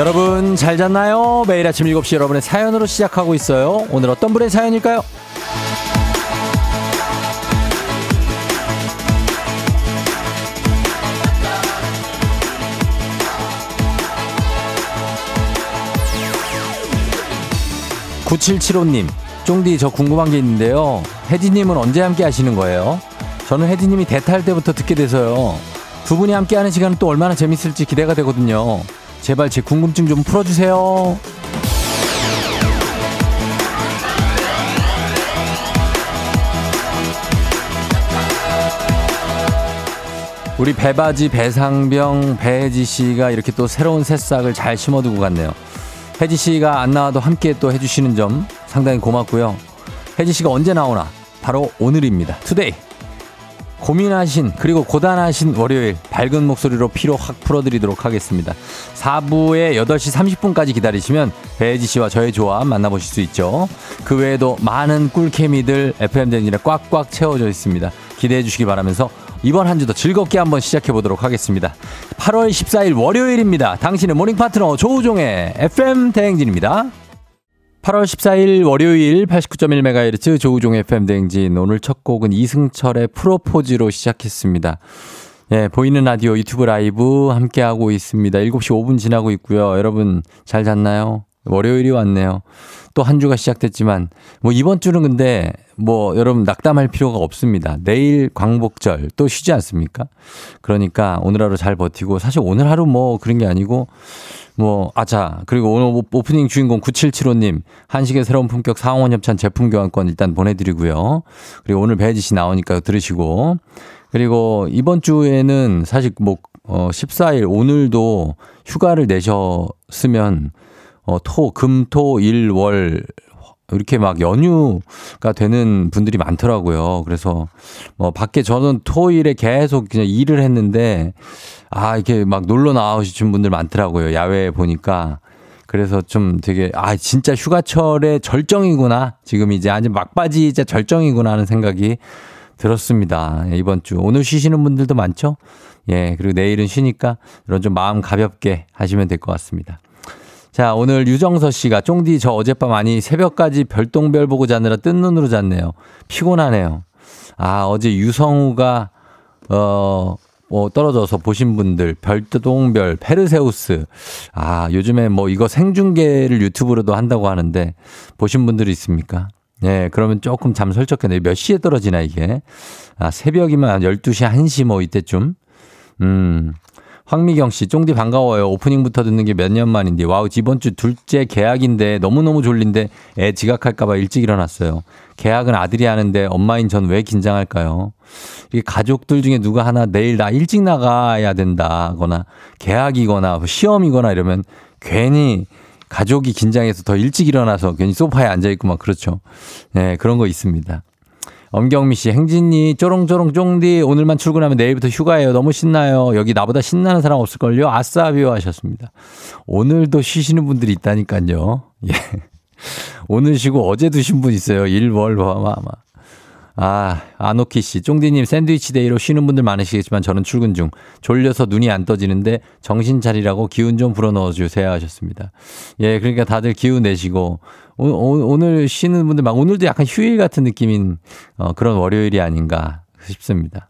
여러분 잘 잤나요? 매일 아침 7시 여러분의 사연으로 시작하고 있어요. 오늘 어떤 분의 사연일까요? 9775님, 쫑디 저 궁금한 게 있는데요. 혜디님은 언제 함께 하시는 거예요? 저는 혜디님이 대탈 때부터 듣게 돼서요. 두 분이 함께 하는 시간은 또 얼마나 재밌을지 기대가 되거든요. 제발 제 궁금증 좀 풀어주세요. 우리 배바지 배상병 배혜지 씨가 이렇게 또 새로운 새싹을 잘 심어두고 갔네요. 혜지 씨가 안 나와도 함께 또 해주시는 점 상당히 고맙고요. 혜지 씨가 언제 나오나? 바로 오늘입니다. Today. 고민하신 그리고 고단하신 월요일 밝은 목소리로 피로 확 풀어드리도록 하겠습니다. 4부에 8시 30분까지 기다리시면 배혜지 씨와 저의 조합 만나보실 수 있죠. 그 외에도 많은 꿀케미들 FM댕진에 꽉꽉 채워져 있습니다. 기대해 주시기 바라면서 이번 한 주도 즐겁게 한번 시작해 보도록 하겠습니다. 8월 14일 월요일입니다. 당신의 morning 파트너 조우종의 FM 대행진입니다. 8월 14일 월요일 89.1MHz 조우종 FM 대행진 오늘 첫 곡은 이승철의 프로포즈로 시작했습니다. 예, 보이는 라디오 유튜브 라이브 함께하고 있습니다. 7시 5분 지나고 있고요. 여러분 잘 잤나요? 월요일이 왔네요. 또 한 주가 시작됐지만 뭐 이번 주는 근데 뭐 여러분 낙담할 필요가 없습니다. 내일 광복절 또 쉬지 않습니까? 그러니까 오늘 하루 잘 버티고 사실 오늘 하루 뭐 그런 게 아니고 뭐, 아자. 그리고 오늘 오프닝 주인공 9775님, 한식의 새로운 품격 상원 협찬 제품 교환권 일단 보내드리고요. 그리고 오늘 배지 씨 나오니까 들으시고. 그리고 이번 주에는 사실 뭐, 어, 14일 오늘도 휴가를 내셨으면, 어, 토, 금, 토, 일, 월, 이렇게 막 연휴가 되는 분들이 많더라고요. 그래서 뭐 밖에 저는 토일에 계속 그냥 일을 했는데 아, 이렇게 막 놀러 나오신 분들 많더라고요. 야외에 보니까. 그래서 좀 되게 아 진짜 휴가철의 절정이구나 지금 이제 아주 막바지 이제 절정이구나 하는 생각이 들었습니다 이번 주 오늘 쉬시는 분들도 많죠 예 그리고 내일은 쉬니까 이런 좀 마음 가볍게 하시면 될 것 같습니다 자, 오늘 유정서 씨가 쫑디 저 어젯밤 아니 새벽까지 별똥별 보고 자느라 뜬 눈으로 잤네요. 피곤하네요. 아, 어제 유성우가 어, 뭐 떨어져서 보신 분들 별똥별 페르세우스 아 요즘에 뭐 이거 생중계를 유튜브로도 한다고 하는데 보신 분들이 있습니까? 예, 그러면 조금 잠 설쳤겠네요. 몇 시에 떨어지나 이게? 아, 새벽이면 12시, 1시 뭐 이때쯤? 음, 황미경 씨, 쫑디 반가워요. 오프닝부터 듣는 게 몇 년 만인데. 와우, 이번 주 둘째 개학인데 너무너무 졸린데 애 지각할까봐 일찍 일어났어요. 계약은 아들이 하는데 엄마인 전 왜 긴장할까요? 이게 가족들 중에 누가 하나 내일 나 일찍 나가야 된다거나 계약이거나 뭐 시험이거나 이러면 괜히 가족이 긴장해서 더 일찍 일어나서 괜히 소파에 앉아있고 막 그렇죠. 네, 그런 거 있습니다. 엄경미 씨, 행진이 쪼롱쪼롱 쫑디 오늘만 출근하면 내일부터 휴가예요. 너무 신나요. 여기 나보다 신나는 사람 없을걸요? 아싸비오 하셨습니다. 오늘도 쉬시는 분들이 있다니까요. 예. 오늘 쉬고 어제 드신 분 있어요. 일월, 와마, 마. 아, 아노키 씨. 쫑디님 샌드위치 day로 쉬는 분들 많으시겠지만 저는 출근 중. 졸려서 눈이 안 떠지는데 정신 차리라고 기운 좀 불어넣어 주세요 하셨습니다. 예, 그러니까 다들 기운 내시고 오, 늘 쉬는 분들 막 오늘도 약간 휴일 같은 느낌인 어, 그런 월요일이 아닌가 싶습니다.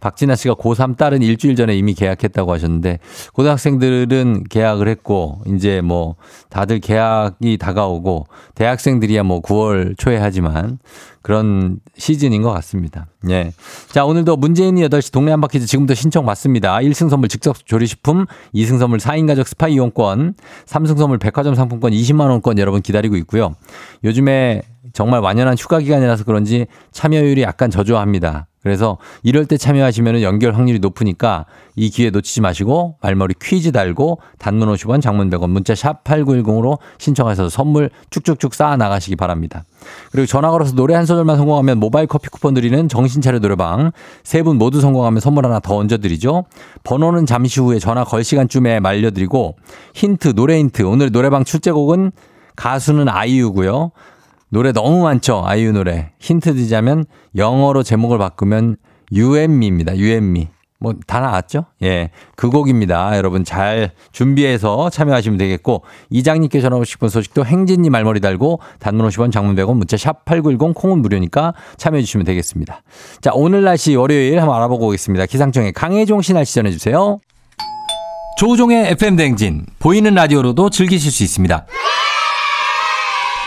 박진아 씨가 고3 딸은 일주일 전에 이미 개학했다고 하셨는데 고등학생들은 계약을 했고 이제 뭐 다들 계약이 다가오고 대학생들이야 뭐 9월 초에 하지만 그런 시즌인 것 같습니다. 예. 자, 오늘도 문재인이 8시 동네 한바퀴즈 지금부터 신청 받습니다. 1승 선물 즉석 조리식품, 2승 선물 4인 가족 스파 이용권, 3승 선물 백화점 상품권 20만원권 여러분 기다리고 있고요. 요즘에 정말 완연한 휴가 기간이라서 그런지 참여율이 약간 저조합니다. 그래서 이럴 때 참여하시면 연결 확률이 높으니까 이 기회 놓치지 마시고 말머리 퀴즈 달고 단문 50원 장문 100원 문자 샵 8910으로 신청하셔서 선물 쭉쭉쭉 쌓아 나가시기 바랍니다. 그리고 전화 걸어서 노래 한 소절만 성공하면 모바일 커피 쿠폰 드리는 정신차려 노래방 세 분 모두 성공하면 선물 하나 더 얹어드리죠. 번호는 잠시 후에 전화 걸 시간쯤에 말려드리고 힌트 노래 힌트 오늘 노래방 출제곡은 가수는 아이유고요. 노래 너무 많죠. 아이유 노래. 힌트 드리자면 영어로 제목을 바꾸면 유앤미입니다. 유앤미. 뭐 다 나왔죠? 예. 그 곡입니다. 여러분 잘 준비해서 참여하시면 되겠고 이장님께 전하고 싶은 소식도 행진님 말머리 달고 단문 50원 장문 100원 문자 샵 8910 콩은 무료니까 참여해 주시면 되겠습니다. 자, 오늘 날씨 월요일 한번 알아보고 오겠습니다. 기상청에 강혜종 씨 날씨 전해 주세요. 조우종의 FM 댕진 보이는 라디오로도 즐기실 수 있습니다.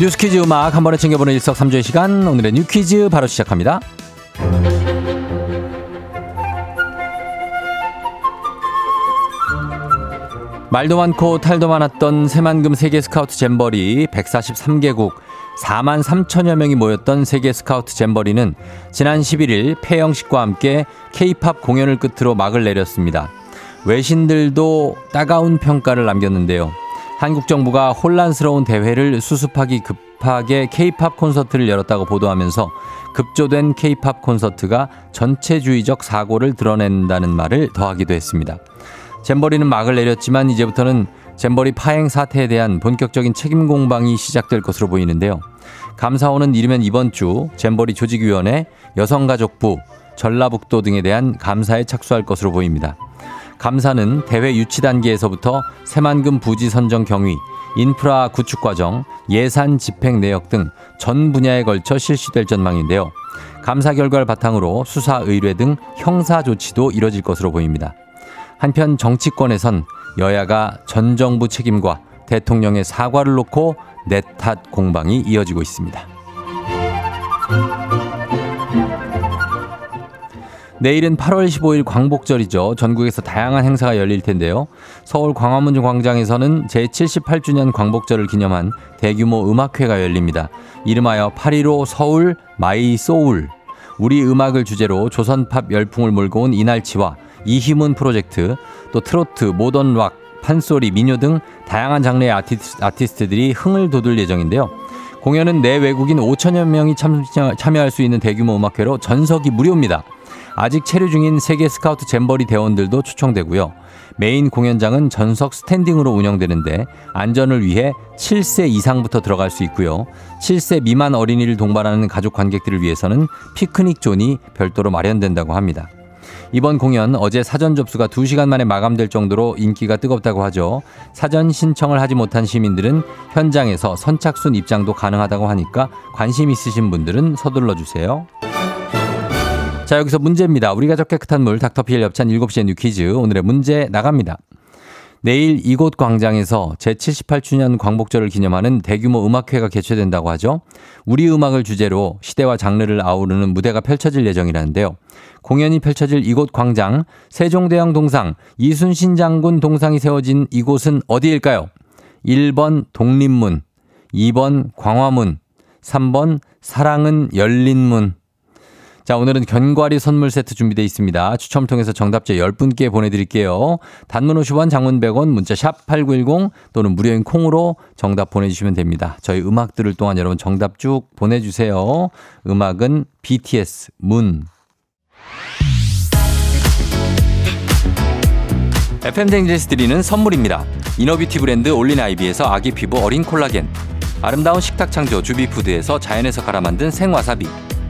뉴스 퀴즈 음악 한 번에 챙겨보는 일석삼조의 시간 오늘의 뉴 퀴즈 바로 시작합니다. 말도 많고 탈도 많았던 새만금 세계 스카우트 잼버리 143개국 4만 3천여 명이 모였던 세계 스카우트 잼버리는 지난 11일 폐영식과 함께 케이팝 공연을 끝으로 막을 내렸습니다. 외신들도 따가운 평가를 남겼는데요. 한국 정부가 혼란스러운 대회를 수습하기 급하게 케이팝 콘서트를 열었다고 보도하면서 급조된 케이팝 콘서트가 전체주의적 사고를 드러낸다는 말을 더하기도 했습니다. 잼버리는 막을 내렸지만 이제부터는 잼버리 파행 사태에 대한 본격적인 책임 공방이 시작될 것으로 보이는데요. 감사원은 이르면 이번 주 잼버리 조직위원회, 여성가족부, 전라북도 등에 대한 감사에 착수할 것으로 보입니다. 감사는 대회 유치 단계에서부터 새만금 부지 선정 경위, 인프라 구축 과정, 예산 집행 내역 등 전 분야에 걸쳐 실시될 전망인데요. 감사 결과를 바탕으로 수사 의뢰 등 형사 조치도 이뤄질 것으로 보입니다. 한편 정치권에선 여야가 전 정부 책임과 대통령의 사과를 놓고 내탓 공방이 이어지고 있습니다. 내일은 8월 15일 광복절이죠. 전국에서 다양한 행사가 열릴 텐데요. 서울 광화문 광장에서는 제78주년 광복절을 기념한 대규모 음악회가 열립니다. 이름하여 8.15 서울 My Soul. 우리 음악을 주제로 조선팝 열풍을 몰고 온 이날치와 이희문 프로젝트, 또 트로트, 모던 락, 판소리, 민요 등 다양한 장르의 아티스트, 아티스트들이 흥을 돋을 예정인데요. 공연은 내 외국인 5천여 명이 참여, 참여할 수 있는 대규모 음악회로 전석이 무료입니다. 아직 체류 중인 세계 스카우트 잼버리 대원들도 초청되고요. 메인 공연장은 전석 스탠딩으로 운영되는데 안전을 위해 7세 이상부터 들어갈 수 있고요. 7세 미만 어린이를 동반하는 가족 관객들을 위해서는 피크닉 존이 별도로 마련된다고 합니다. 이번 공연 어제 사전 접수가 2시간 만에 마감될 정도로 인기가 뜨겁다고 하죠. 사전 신청을 하지 못한 시민들은 현장에서 선착순 입장도 가능하다고 하니까 관심 있으신 분들은 서둘러 주세요. 자, 여기서 문제입니다. 우리 가족 깨끗한 물 닥터피엘 협찬 7시에 뉴 퀴즈. 오늘의 문제 나갑니다. 내일 이곳 광장에서 제78주년 광복절을 기념하는 대규모 음악회가 개최된다고 하죠. 우리 음악을 주제로 시대와 장르를 아우르는 무대가 펼쳐질 예정이라는데요. 공연이 펼쳐질 이곳 광장, 세종대왕 동상, 이순신 장군 동상이 세워진 이곳은 어디일까요? 1번 독립문, 2번 광화문, 3번 사랑은 열린 문. 자, 오늘은 견과리 선물 세트 준비되어 있습니다. 추첨 통해서 정답자 10분께 보내드릴게요. 단문 50원, 장문 100원, 문자 샵 8910 또는 무료인 콩으로 정답 보내주시면 됩니다. 저희 음악 들을 동안 여러분 정답 쭉 보내주세요. 음악은 BTS 문. FM댕진에서 드리는 선물입니다. 이너뷰티 브랜드 올린아이비에서 아기 피부 어린 콜라겐. 아름다운 식탁 창조 주비푸드에서 자연에서 갈아 만든 생와사비.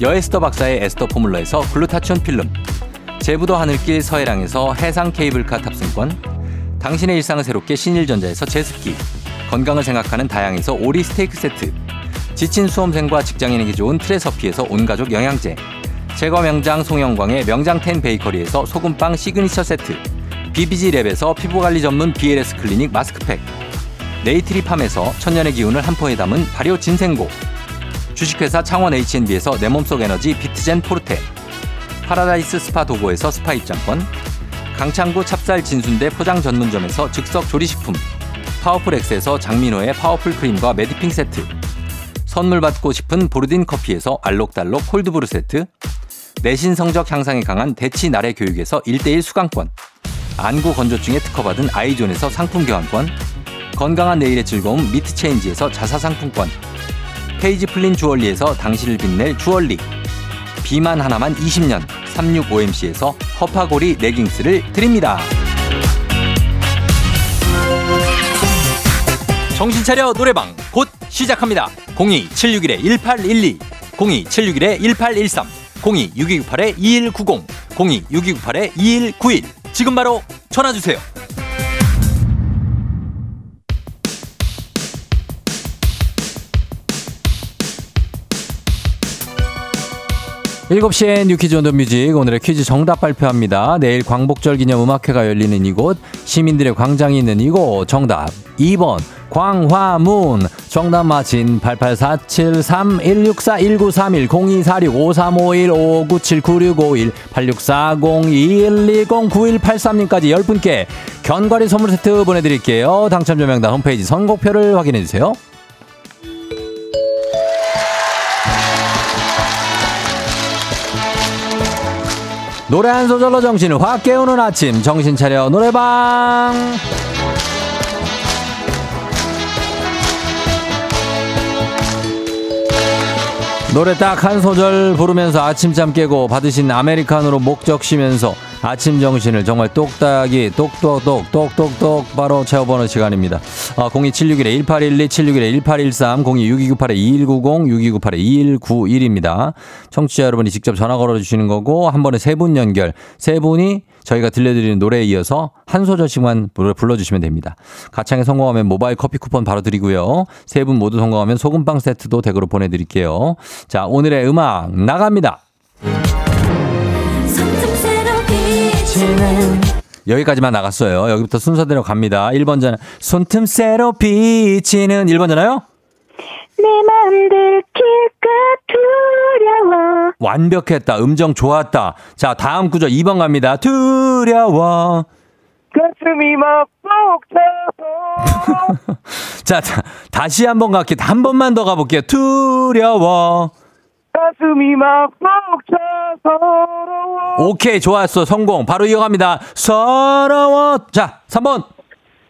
여에스터 박사의 에스터 포뮬러에서 글루타치온 필름, 제부도 하늘길 서해랑에서 해상 케이블카 탑승권, 당신의 일상을 새롭게 신일전자에서 제습기, 건강을 생각하는 다향에서 오리 스테이크 세트, 지친 수험생과 직장인에게 좋은 트레서피에서 온가족 영양제, 제과 명장 송영광의 명장텐 베이커리에서 소금빵 시그니처 세트 BBG랩에서 피부관리 전문 BLS 클리닉 마스크팩 네이트리 팜에서 천년의 기운을 한 포에 담은 발효 진생고 주식회사 창원 H&B에서 내 몸속 에너지 비트젠 포르테 파라다이스 스파 도고에서 스파 입장권 강창구 찹쌀 진순대 포장 전문점에서 즉석 조리식품 파워풀 엑스에서 장민호의 파워풀 크림과 매디핑 세트 선물 받고 싶은 보르딘 커피에서 알록달록 콜드브루 세트 내신 성적 향상에 강한 대치 나래 교육에서 1대1 수강권 안구 건조증에 특허받은 아이존에서 상품 교환권 건강한 내일의 즐거움 미트체인지에서 자사 상품권 페이지 플린 주얼리에서 당신을 빛낼 주얼리 비만 하나만 20년 365MC에서 허파고리 레깅스를 드립니다. 정신 차려 노래방 곧 시작합니다. 02-761-1812 02-761-1813 02-6298-2190 02-6298-2191 지금 바로 전화 주세요. 7시에 뉴퀴즈 온더 뮤직 오늘의 퀴즈 정답 발표합니다. 내일 광복절 기념 음악회가 열리는 이곳 시민들의 광장이 있는 이곳 정답 2번 광화문 정답 맞힌 88473164163159979651864021209183님까지 10분께 견과리 선물 세트 보내드릴게요. 당첨자 명단 홈페이지 선곡표를 확인해주세요. 노래 한 소절로 정신을 확 깨우는 아침. 정신 차려 노래방. 노래 딱 한 소절 부르면서 아침잠 깨고 받으신 아메리카노로 목적 쉬면서 아침 정신을 정말 똑딱이 똑똑똑 똑똑똑 바로 채워보는 시간입니다. 아, 02761-1812, 761-1813, 026298-2190, 6298-2191입니다. 청취자 여러분이 직접 전화 걸어주시는 거고 한 번에 세 분 연결. 세 분이 저희가 들려드리는 노래에 이어서 한 소절씩만 불러주시면 됩니다. 가창에 성공하면 모바일 커피 쿠폰 바로 드리고요. 세 분 모두 성공하면 소금빵 세트도 댁으로 보내드릴게요. 자, 오늘의 음악 나갑니다. 여기까지만 나갔어요. 여기부터 순서대로 갑니다. 1번 전 손틈새로 비치는 1번 잖아요? 내 맘 들킬까 두려워. 완벽했다. 음정 좋았다. 자, 다음 구절 2번 갑니다. 두려워. 가슴이 막 벅차서. 자, 자, 다시 한 번 갈게요. 한 번만 더 가볼게요. 두려워. 가슴이 막 벅차서. 오케이, 좋았어. 성공. 바로 이어갑니다. 서러워. 자, 3번.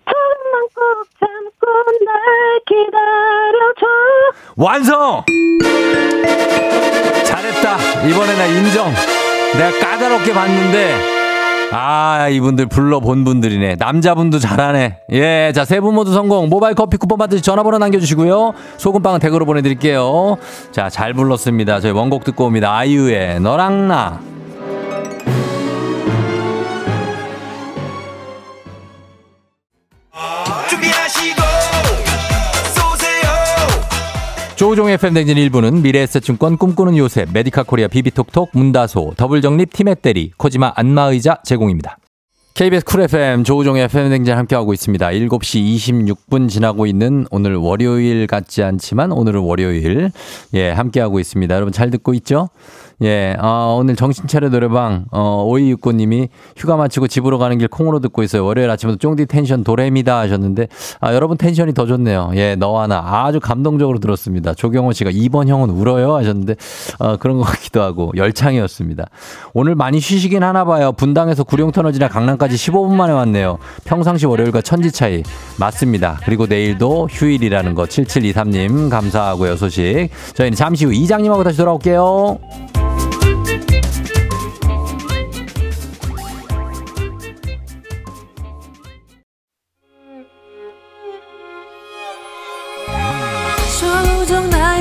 조금만 꼭 참고 날 기다려줘. 완성! 잘했다. 이번에 나 인정. 내가 까다롭게 봤는데, 아, 이분들 불러본 분들이네. 남자분도 잘하네. 예, 자, 세 분 모두 성공. 모바일 커피 쿠폰 받으시 전화번호 남겨주시고요. 소금빵은 댁으로 보내드릴게요. 자, 잘 불렀습니다. 저희 원곡 듣고 옵니다. 아이유의 너랑 나. 조우종의 FM댕진 1부는 미래에셋증권 꿈꾸는 요새 메디카 코리아 비비톡톡 문다소 더블정립 티맵대리 코지마 안마의자 제공입니다. KBS 쿨 FM 조우종의 FM댕진 함께하고 있습니다. 7시 26분 지나고 있는 오늘 월요일 같지 않지만 오늘은 월요일 예 함께하고 있습니다. 여러분 잘 듣고 있죠? 예, 어, 오늘 정신차려 노래방, 어, 5269님이 휴가 마치고 집으로 가는 길 콩으로 듣고 있어요. 월요일 아침부터 쫑디 텐션 도래입니다 하셨는데, 아, 여러분 텐션이 더 좋네요. 예, 너와 나 아주 감동적으로 들었습니다. 조경호 씨가 2번 형은 울어요 하셨는데, 어, 그런 것 같기도 하고, 열창이었습니다. 오늘 많이 쉬시긴 하나 봐요. 분당에서 구룡터널 지나 강남까지 15분 만에 왔네요. 평상시 월요일과 천지 차이. 맞습니다. 그리고 내일도 휴일이라는 거 7723님 감사하고요, 소식. 저희는 잠시 후 이장님하고 다시 돌아올게요.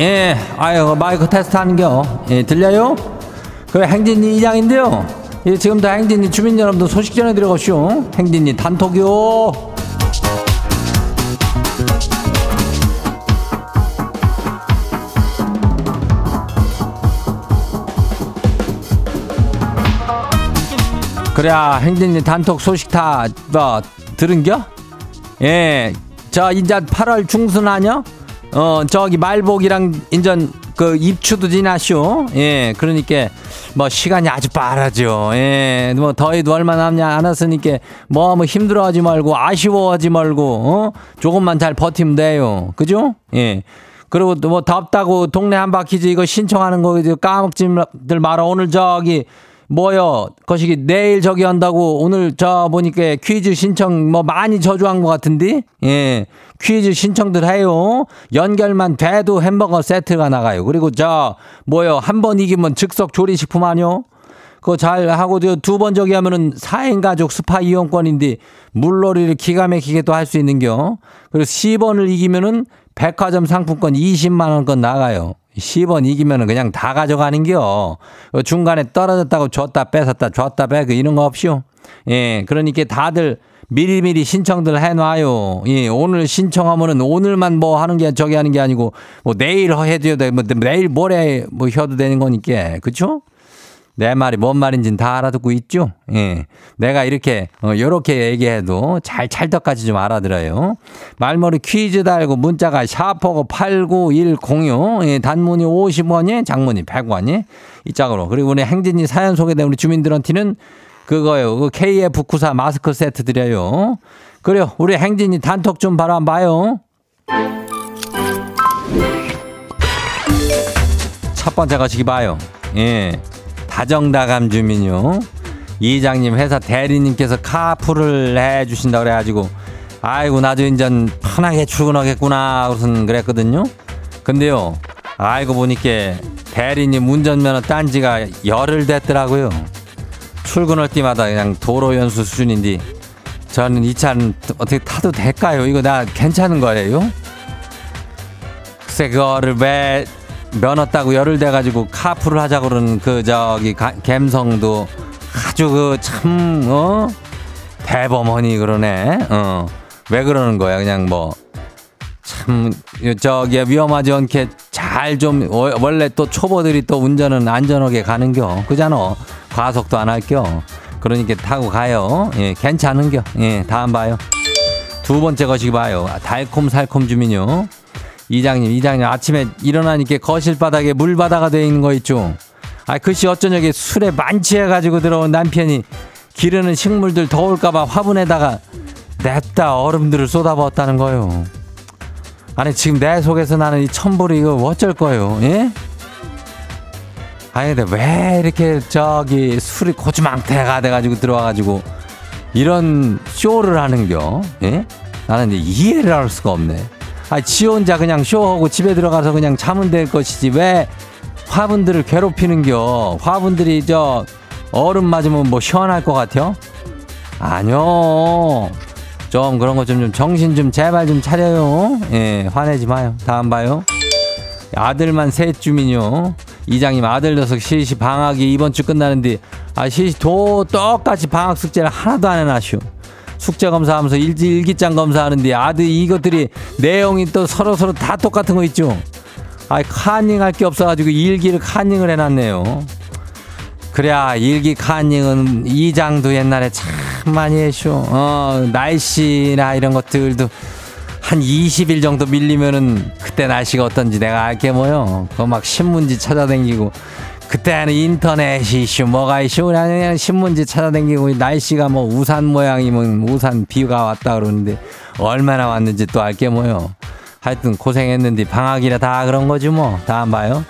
예, 아유, 마이크 테스트 하는 겨. 예, 들려요? 그 행진이 이장인데요. 예, 지금 다 행진이 주민 여러분들 소식 전해드려가시오. 행진이 단톡이요. 그래, 행진이 단톡 소식 다, 뭐, 들은겨? 예, 저, 이제 8월 중순 아냐? 어, 저기 말복이랑 인전 그 입추도 지나쇼. 예, 그러니까 뭐 시간이 아주 빠르죠. 예, 뭐 더위도 얼마 남냐 안 왔으니까 뭐, 뭐 힘들어하지 말고 아쉬워하지 말고, 어? 조금만 잘 버티면 돼요. 그죠? 예. 그리고 또 뭐 덥다고 동네 한 바퀴즈 이거 신청하는 거 까먹지들 말아. 오늘 저기 뭐요? 거시기 내일 저기 한다고 오늘 저 보니까 퀴즈 신청 뭐 많이 저조한 것 같은데? 예. 퀴즈 신청들 해요. 연결만 돼도 햄버거 세트가 나가요. 그리고 저 뭐요? 한 번 이기면 즉석 조리식품 아니요? 그거 잘 하고 두 번 저기 하면은 4인 가족 스파 이용권인데 물놀이를 기가 막히게 또 할 수 있는겨. 그리고 10번을 이기면은 백화점 상품권 20만 원권 나가요. 10원 이기면은 그냥 다 가져가는겨. 중간에 떨어졌다고 줬다 뺏었다 줬다 빼고 이런 거 없이요. 예, 그러니까 다들 미리미리 신청들 해놔요. 예, 오늘 신청하면은 오늘만 뭐 하는 게 저기 하는 게 아니고 뭐 내일 해도 돼. 뭐 내일 모레 뭐 해도 되는 거니까. 그쵸? 내 말이 뭔 말인지는 다 알아듣고 있죠? 예. 내가 이렇게, 어, 요렇게 얘기해도 잘 찰떡같이 좀 알아들어요. 말머리 퀴즈 달고 문자가 샤퍼고 89106, 예, 단문이 50원이, 장문이 100원이, 이 짝으로. 그리고 우리 행진이 사연 소개된 우리 주민들한테는 그거요. 그 KF94 마스크 세트 드려요. 그래요. 우리 행진이 단톡 좀 바라봐요. 첫 번째 거시기 봐요. 예. 다정다감 주민요. 이장님 회사 대리님께서 카풀을 해 주신다 그래가지고 아이고 나도 인전 편하게 출근하겠구나 무슨 그랬거든요. 근데요 알고 보니까 대리님 운전면허 딴 지가 열흘 됐더라고요. 출근할 때마다 그냥 도로 연수 수준인데 저는 이 차는 어떻게 타도 될까요? 이거 나 괜찮은 거예요? 글쎄 그거를 왜 면허 따고 열흘 돼가지고 카풀을 하자 그러는 그 저기 가, 갬성도 아주 그 참 어? 대범하니 그러네. 어. 왜 그러는 거야? 그냥 뭐 참 저기 위험하지 않게 잘 좀 원래 또 초보들이 또 운전은 안전하게 가는겨. 그잖아 과속도 안 할겨. 그러니까 타고 가요. 예 괜찮은겨. 예 다음 봐요. 두 번째 것이 봐요. 달콤살콤 주민요. 이장님, 이장님, 아침에 일어나니까 거실 바닥에 물바다가 되어 있는 거 있죠? 아, 글씨 어쩌냐게 술에 만취해가지고 들어온 남편이 기르는 식물들 더울까봐 화분에다가 냅다 얼음들을 쏟아부었다는 거요. 아니, 지금 내 속에서 나는 이 천불이 이거 어쩔 거요, 예? 아니, 근데 왜 이렇게 저기 술이 고주망태가 돼가지고 들어와가지고 이런 쇼를 하는겨, 예? 나는 이제 이해를 할 수가 없네. 아, 지 혼자 그냥 쇼하고 집에 들어가서 그냥 자면 될 것이지 왜 화분들을 괴롭히는겨? 화분들이 저 얼음 맞으면 뭐 시원할 것 같아요? 아니요. 좀 그런 거좀좀 정신 좀 제발 좀 차려요. 예, 화내지 마요. 다음 봐요. 아들만 셋 주민요. 이장님 아들 녀석 시시 방학이 이번 주 끝나는 데 아 시시 도 똑같이 방학 숙제를 하나도 안 해놨슈. 숙제 검사하면서 일지 일기장 검사하는데 아들 이것들이 내용이 또 서로 서로 다 똑같은 거 있죠. 아 카닝 할 게 없어가지고 일기를 카닝을 해놨네요. 그래야 일기 카닝은 이장도 옛날에 참 많이 했쇼. 어 날씨나 이런 것들도 한 20일 정도 밀리면은 그때 날씨가 어떤지 내가 알게 뭐요. 그거 막 신문지 찾아다니고 그때는 인터넷이 이슈 뭐가 이슈 그냥 신문지 찾아다니고 날씨가 뭐 우산 모양이면 우산 비가 왔다 그러는데 얼마나 왔는지 또 알게 뭐요. 하여튼 고생했는데 방학이라 다 그런 거지 뭐. 다음 봐요.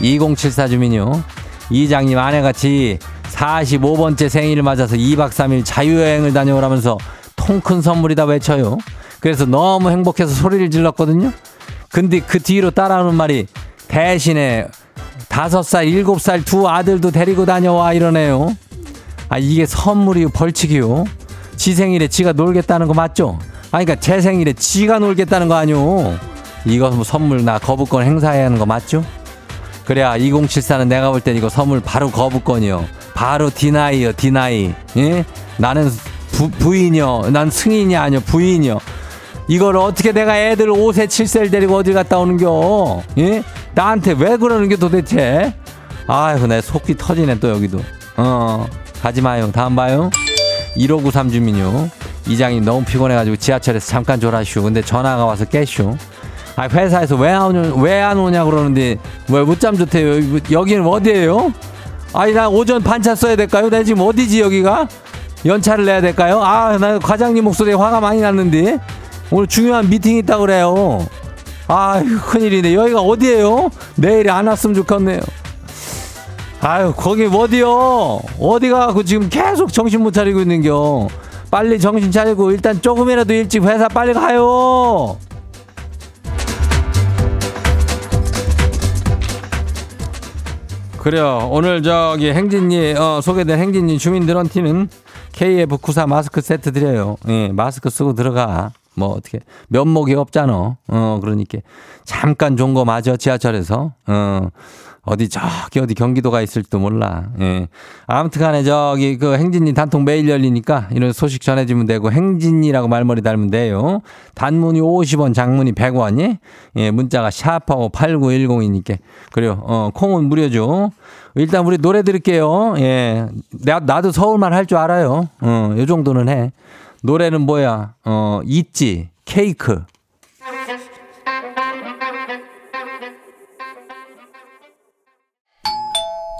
2074 주민요. 이장님 아내같이 45번째 생일을 맞아서 2박 3일 자유여행을 다녀오라면서 통 큰 선물이다 외쳐요. 그래서 너무 행복해서 소리를 질렀거든요. 근데 그 뒤로 따라오는 말이 대신에 다섯 살, 일곱 살 두 아들도 데리고 다녀와 이러네요. 아, 이게 선물이요, 벌칙이요? 지 생일에 지가 놀겠다는 거 맞죠? 아니, 그니까 제 생일에 지가 놀겠다는 거 아니오? 이거 뭐 선물 나 거부권 행사해야 하는 거 맞죠? 그래야 2074는 내가 볼 땐 이거 선물 바로 거부권이요. 바로 디나이요, 디나이. 예? 나는 부, 부인이요. 난 승인이 아니요, 부인이요. 이걸 어떻게 내가 애들 5세, 7세를 데리고 어딜 갔다 오는겨? 예? 나한테 왜 그러는겨 도대체? 아이고, 내 속이 터지네, 또 여기도. 어, 가지 마요. 다음 봐요. 1593 주민요. 이장님 너무 피곤해가지고 지하철에서 잠깐 졸아쇼. 근데 전화가 와서 깨쇼. 아, 회사에서 왜 안 오냐, 왜안 오냐 그러는데, 왜 못잠 좋대요? 여기는 어디예요? 아니, 나 오전 반차 써야 될까요? 나 지금 어디지, 여기가? 연차를 내야 될까요? 아, 나 과장님 목소리에 화가 많이 났는데? 오늘 중요한 미팅 있다 그래요. 아유, 큰일이네. 여기가 어디예요? 내일이 안 왔으면 좋겠네요. 아유, 거기 어디요? 어디가 그 지금 계속 정신 못 차리고 있는겨. 빨리 정신 차리고 일단 조금이라도 일찍 회사 빨리 가요. 그래요. 오늘 저기 행진이 어, 소개된 행진이 주민들한테는 KF94 마스크 세트 드려요. 예, 마스크 쓰고 들어가. 뭐 어떻게 면목이 없잖아. 어, 그러니까 잠깐 좋은 거 맞아 지하철에서. 어. 어디 저기 어디 경기도가 있을지도 몰라. 예. 아무튼간에 저기 그 행진이 단통 매일 열리니까 이런 소식 전해주면 되고 행진이라고 말머리 달면 돼요. 단문이 50원, 장문이 100원이. 예, 문자가 샤파고 8910이니까. 그래요. 어, 콩은 무료죠. 일단 우리 노래 들을게요. 예. 나, 나도 서울말 할 줄 알아요. 어, 요 정도는 해. 노래는 뭐야? 어, 있지. 케이크.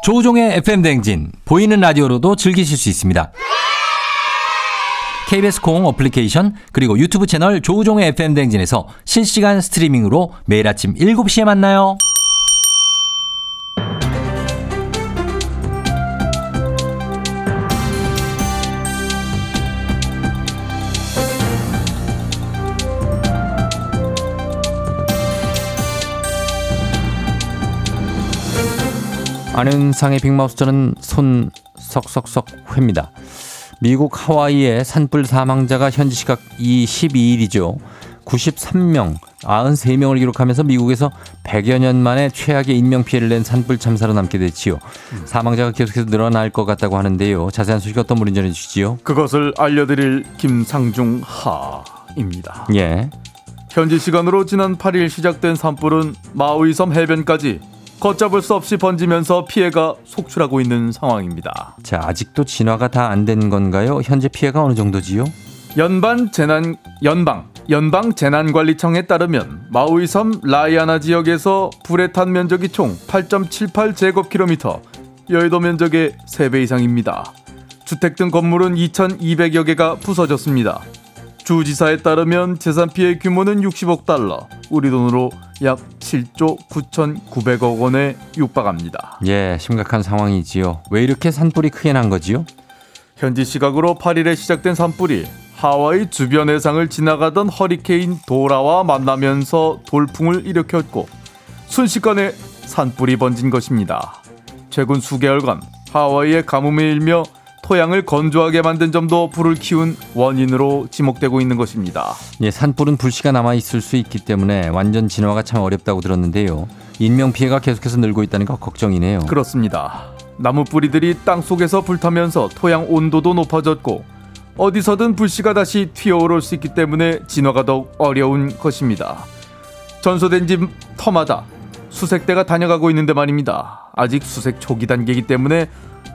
조우종의 FM 댕진 보이는 라디오로도 즐기실 수 있습니다. KBS 콩 어플리케이션 그리고 유튜브 채널 조우종의 FM 댕진에서 실시간 스트리밍으로 매일 아침 7시에 만나요. 아는 상의 빅마우스 저는 손 석석석 회입니다. 미국 하와이의 산불 사망자가 현지 시각 이 12일이죠. 93명, 93명을 기록하면서 미국에서 100여 년 만에 최악의 인명피해를 낸 산불 참사로 남게 됐지요. 사망자가 계속해서 늘어날 것 같다고 하는데요. 자세한 소식 어떤 분이 전해주시지요? 그것을 알려드릴 김상중 하입니다. 예. 현지 시간으로 지난 8일 시작된 산불은 마우이섬 해변까지 걷잡을 수 없이 번지면서 피해가 속출하고 있는 상황입니다. 자, 아직도 진화가 다 안 된 건가요? 현재 피해가 어느 정도지요? 연반 재난 연방 연방 재난관리청에 따르면 마우이섬 라이아나 지역에서 불에 탄 면적이 총 8.78 제곱킬로미터, 여의도 면적의 3배 이상입니다. 주택 등 건물은 2,200여 개가 부서졌습니다. 주 지사에 따르면 재산 피해 규모는 60억 달러, 우리 돈으로 약 7조 9,900억 원에 육박합니다. 예, 심각한 상황이지요. 왜 이렇게 산불이 크게 난 거지요? 현지 시각으로 8일에 시작된 산불이 하와이 주변 해상을 지나가던 허리케인 도라와 만나면서 돌풍을 일으켰고 순식간에 산불이 번진 것입니다. 최근 수개월간 하와이의 가뭄에 일며 토양을 건조하게 만든 점도 불을 키운 원인으로 지목되고 있는 것입니다. 예, 산불은 불씨가 남아 있을 수 있기 때문에 완전 진화가 참 어렵다고 들었는데요. 인명 피해가 계속해서 늘고 있다는 거 걱정이네요. 그렇습니다. 나무 뿌리들이 땅 속에서 불타면서 토양 온도도 높아졌고 어디서든 불씨가 다시 튀어오를 수 있기 때문에 진화가 더욱 어려운 것입니다. 전소된 집 터마다 수색대가 다녀가고 있는데 말입니다. 아직 수색 초기 단계이기 때문에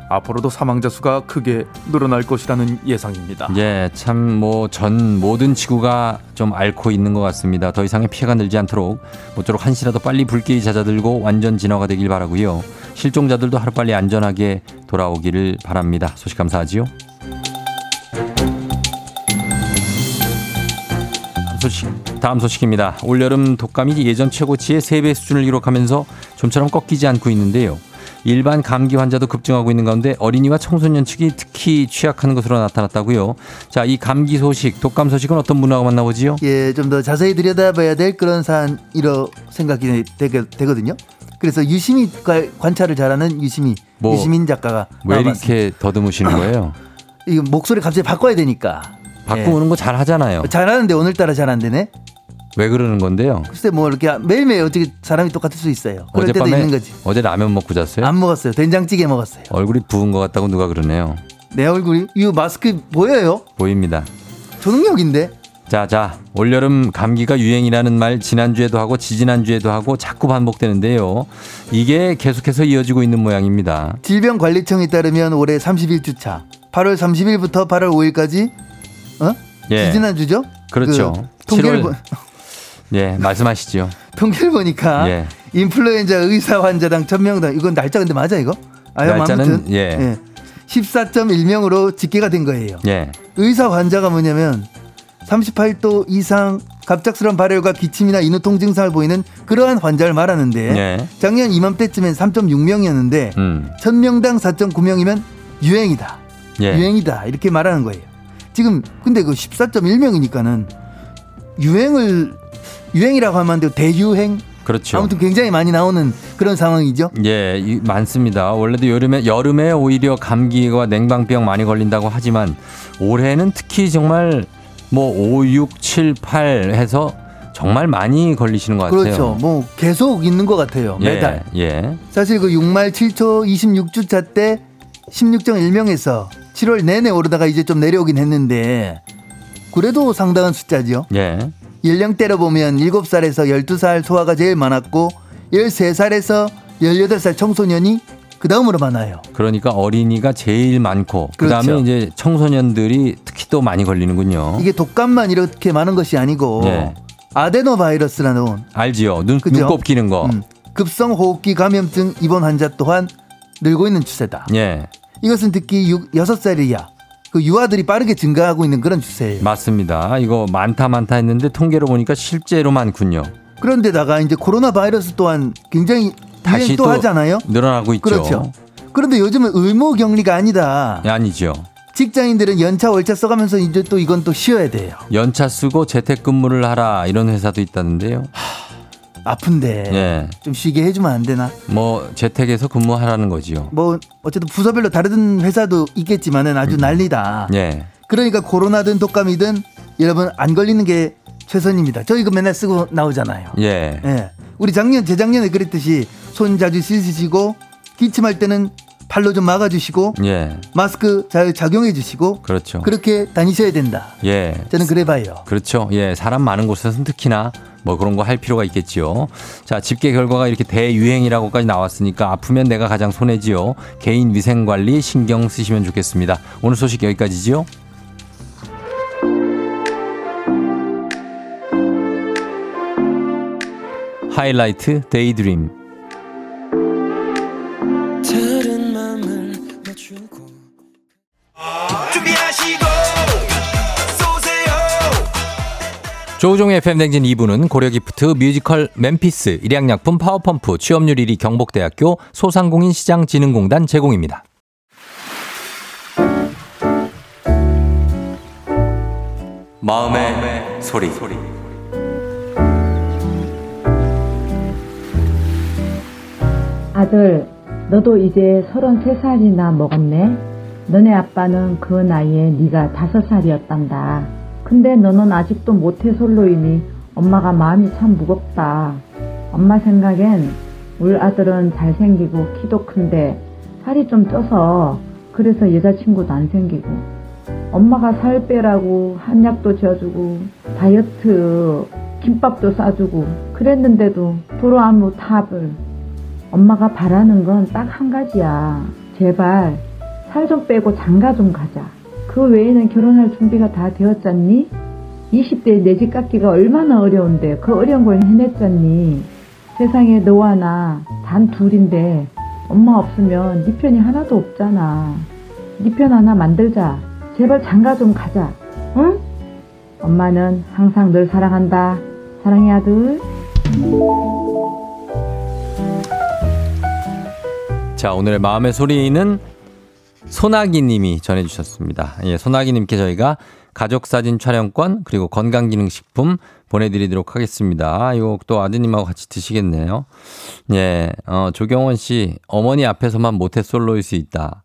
앞으로도 사망자 수가 크게 늘어날 것이라는 예상입니다. 예, 참 뭐 전 모든 지구가 좀 앓고 있는 것 같습니다. 더 이상의 피해가 늘지 않도록 모쪼록 한시라도 빨리 불길이 잦아들고 완전 진화가 되길 바라고요. 실종자들도 하루빨리 안전하게 돌아오기를 바랍니다. 소식 감사하지요. 소식 다음 소식입니다. 올여름 독감이 예전 최고치의 3배 수준을 기록하면서 좀처럼 꺾이지 않고 있는데요. 일반 감기 환자도 급증하고 있는 가운데 어린이와 청소년 측이 특히 취약한 것으로 나타났다고요. 자, 이 감기 소식, 독감 소식은 어떤 분하고 만나보지요? 예, 좀 더 자세히 들여다봐야 될 그런 사안이라 생각이 되게, 되거든요. 그래서 유심히 관- 관찰을 잘하는 유심히 뭐, 유시민 작가가 왜 나와봤습니다. 이렇게 더듬으시는 거예요? 이거 목소리 갑자기 바꿔야 되니까. 바꾸는 거잘 하잖아요. 예. 잘하는데 오늘따라 잘 안 되네. 왜 그러는 건데요? 글쎄 뭐 이렇게 매일매일 어떻게 사람이 똑같을 수 있어요. 그럴 때도 있는 거지. 어제 라면 먹고 잤어요? 안 먹었어요. 된장찌개 먹었어요. 얼굴이 부은 것 같다고 누가 그러네요. 내 얼굴이 이거 마스크 보여요? 보입니다. 초능력인데. 자, 자, 올여름 감기가 유행이라는 말 지난주에도 하고 지지난주에도 하고 자꾸 반복되는데요. 이게 계속해서 이어지고 있는 모양입니다. 질병관리청에 따르면 올해 31주 차 8월 30일부터 8월 5일까지 어? 예. 지지난주죠? 그렇죠. 그 통계를 7월 보, 예, 말씀하시죠. 통계를 보니까 예. 인플루엔자 의사 환자당 1000명당 이건 날짜 근데 맞아 이거? 아유 날짜는, 아무튼 예. 14.1명으로 집계가 된 거예요. 예. 의사 환자가 뭐냐면 38도 이상 갑작스러운 발열과 기침이나 인후통 증상을 보이는 그러한 환자를 말하는데 예. 작년 이맘때쯤엔 3.6명이었는데 음. 1000명당 4.9명이면 유행이다. 예. 유행이다. 이렇게 말하는 거예요. 지금 근데 그 14.1명이니까는 유행을 유행이라고 하면 안 돼요. 대유행. 그렇죠. 아무튼 굉장히 많이 나오는 그런 상황이죠. 예, 이- 많습니다. 원래도 여름에 여름에 오히려 감기와 냉방병 많이 걸린다고 하지만 올해는 특히 정말 뭐 5, 6, 7, 8 해서 정말 많이 걸리시는 것 같아요. 그렇죠. 뭐 계속 있는 것 같아요. 매달. 예, 예. 사실 그 6말 7초 26주차 때 16.1명에서 7월 내내 오르다가 이제 좀 내려오긴 했는데 그래도 상당한 숫자죠. 예. 연령대로 보면 7살에서 12살 소아가 제일 많았고 13살에서 18살 청소년이 그 다음으로 많아요. 그러니까 어린이가 제일 많고 그다음에 그렇죠. 이제 청소년들이 특히 또 많이 걸리는군요. 이게 독감만 이렇게 많은 것이 아니고 예. 아데노 바이러스라는 알지요. 눈 그죠? 눈곱 끼는 거. 음, 급성 호흡기 감염증 입원 환자 또한 늘고 있는 추세다. 예. 이것은 특히 6, 6살 이하 그 유아들이 빠르게 증가하고 있는 그런 추세예요. 맞습니다. 이거 많다 많다 했는데 통계로 보니까 실제로 많군요. 그런데다가 이제 코로나 바이러스 또한 굉장히 다시 또 또 하잖아요. 늘어나고 있죠. 그렇죠. 그런데 요즘은 의무 격리가 아니다. 예, 아니죠. 직장인들은 연차 월차 써가면서 이제 또 이건 또 쉬어야 돼요. 연차 쓰고 재택근무를 하라 이런 회사도 있다는데요. 아픈데 예. 좀 쉬게 해주면 안 되나? 뭐 재택에서 근무하라는 거지요. 뭐 어쨌든 부서별로 다른 회사도 있겠지만은 아주 난리다. 예. 그러니까 코로나든 독감이든 여러분 안 걸리는 게 최선입니다. 저희 그 맨날 쓰고 나오잖아요. 예. 예. 우리 작년 재작년에 그랬듯이 손 자주 씻으시고 기침할 때는 팔로 좀 막아주시고 예. 마스크 잘 착용해 주시고 그렇죠. 그렇게 다니셔야 된다. 예. 저는 그래 봐요. 그렇죠. 예. 사람 많은 곳에서는 특히나 뭐 그런 거 할 필요가 있겠지요. 자, 집계 결과가 이렇게 대유행이라고까지 나왔으니까 아프면 내가 가장 손해지요. 개인 위생 관리 신경 쓰시면 좋겠습니다. 오늘 소식 여기까지지요. 하이라이트 Daydream 조우종의 FM댕진 2부는 고려기프트 뮤지컬 맨피스 일양약품 파워펌프 취업률 1위 경북대학교 소상공인 시장진흥공단 제공입니다. 마음의, 소리. 아들, 너도 이제 33살이나 먹었네? 너네 아빠는 그 나이에 네가 5살이었단다. 근데 너는 아직도 모태솔로이니 엄마가 마음이 참 무겁다. 엄마 생각엔 우리 아들은 잘생기고 키도 큰데 살이 좀 쪄서 그래서 여자친구도 안 생기고 엄마가 살 빼라고 한약도 지어주고 다이어트 김밥도 싸주고 그랬는데도 도로 아무 탑을 엄마가 바라는 건 딱 한 가지야. 제발 살 좀 빼고 장가 좀 가자. 그 외에는 결혼할 준비가 다 되었잖니? 20대에 내집 갖기가 얼마나 어려운데 그 어려운 걸 해냈잖니? 세상에 너와 나 단 둘인데 엄마 없으면 네 편이 하나도 없잖아. 네 편 하나 만들자. 제발 장가 좀 가자. 응? 엄마는 항상 널 사랑한다. 사랑해 아들. 자, 오늘의 마음의 소리는 소나기 님이 전해주셨습니다. 예, 소나기 님께 저희가 가족사진 촬영권 그리고 건강기능식품 보내드리도록 하겠습니다. 이거 또 아드님하고 같이 드시겠네요. 예, 어, 조경원 씨, 어머니 앞에서만 모태솔로일 수 있다.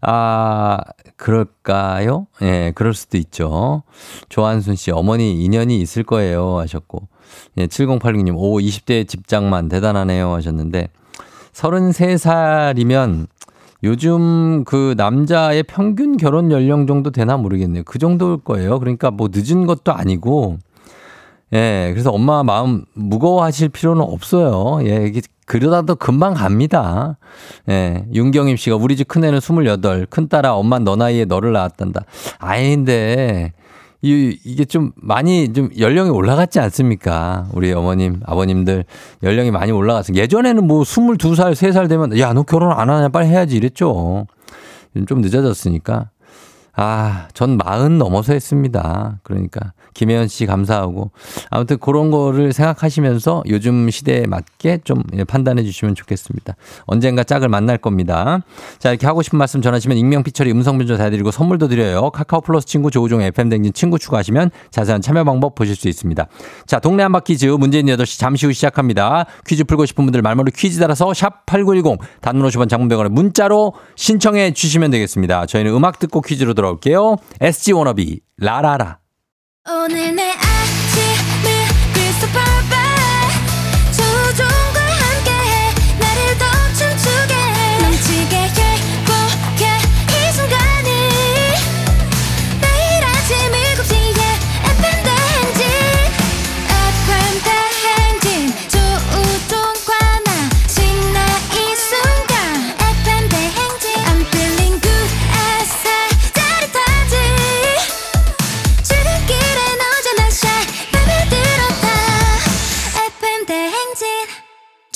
아, 그럴까요? 예, 그럴 수도 있죠. 조한순 씨, 어머니 인연이 있을 거예요. 하셨고. 예, 7086님, 오, 20대 집장만 대단하네요. 하셨는데, 33살이면 요즘 그 남자의 평균 결혼 연령 정도 되나 모르겠네요. 그 정도일 거예요. 그러니까 뭐 늦은 것도 아니고, 예, 그래서 엄마 마음 무거워하실 필요는 없어요. 예, 이게 그러다도 금방 갑니다. 예, 윤경임 씨가 우리 집 큰애는 28, 큰딸아 엄마 너 나이에 너를 낳았단다. 아닌데, 이, 이게 좀 많이 좀 연령이 올라갔지 않습니까? 우리 어머님, 아버님들 연령이 많이 올라갔어요. 예전에는 뭐 22살, 3살 되면 야, 너 결혼 안 하냐? 빨리 해야지 이랬죠. 좀 늦어졌으니까. 아, 전 마흔 넘어서 했습니다. 그러니까 김혜연 씨 감사하고 아무튼 그런 거를 생각하시면서 요즘 시대에 맞게 좀 예, 판단해 주시면 좋겠습니다. 언젠가 짝을 만날 겁니다. 자, 이렇게 하고 싶은 말씀 전하시면 익명 피처리 음성 변조 다 해드리고 선물도 드려요. 카카오 플러스 친구 조우종 FM 댕진 친구 추가하시면 자세한 참여 방법 보실 수 있습니다. 자, 동네 한바 퀴즈 문재인 8시 잠시 후 시작합니다. 퀴즈 풀고 싶은 분들 말머리 퀴즈 따라서 샵 8910 단문 50원 장문병원에 문자로 신청해 주시면 되겠습니다. 저희는 음악 듣고 퀴즈로 돌아올게요. SG 워너비 라라라. 오늘 내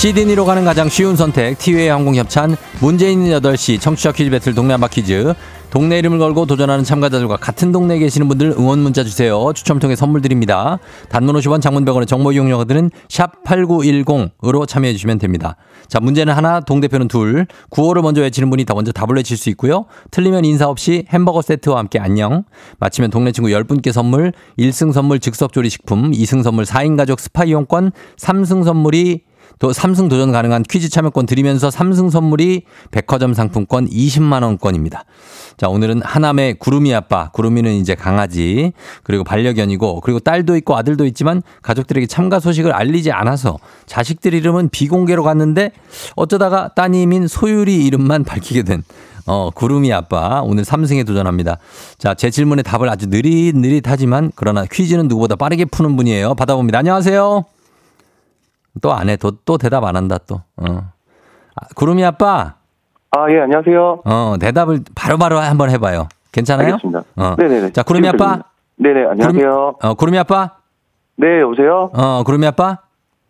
시드니로 가는 가장 쉬운 선택 티웨이 항공 협찬 문제 있는 8시 청취자 퀴즈 배틀 동네 한바 퀴즈 동네 이름을 걸고 도전하는 참가자들과 같은 동네에 계시는 분들 응원 문자 주세요. 추첨 통해 선물 드립니다. 단문 50원 장문 100원의 정보 이용료 드는 샵 8910으로 참여해 주시면 됩니다. 자, 문제는 하나, 동대표는 둘. 구호를 먼저 외치는 분이 더 먼저 답을 외칠 수 있고요. 틀리면 인사 없이 햄버거 세트와 함께 안녕. 마치면 동네 친구 10분께 선물, 1승 선물 즉석조리식품, 2승 선물 4인 가족 스파 이용권, 3승 선물이 또 3승 도전 가능한 퀴즈 참여권 드리면서 3승 선물이 백화점 상품권 20만 원권입니다. 자, 오늘은 하남의 구름이 아빠, 구름이는 이제 강아지, 그리고 반려견이고, 그리고 딸도 있고 아들도 있지만 가족들에게 참가 소식을 알리지 않아서 자식들 이름은 비공개로 갔는데 어쩌다가 따님인 소율이 이름만 밝히게 된 어, 구름이 아빠 오늘 3승에 도전합니다. 자, 제 질문에 답을 아주 느릿느릿하지만 그러나 퀴즈는 누구보다 빠르게 푸는 분이에요. 받아봅니다. 안녕하세요. 또 안 해. 또, 또 대답 안 한다, 또. 어. 아, 구름이 아빠, 아, 예, 안녕하세요. 어, 대답을 바로 바로 한번 해봐요. 괜찮아요? 알겠습니다. 어. 네네네. 자, 구름이 아빠. 네네, 안녕하세요. 구름이, 어, 구름이 아빠? 네, 여보세요? 어, 구름이 아빠?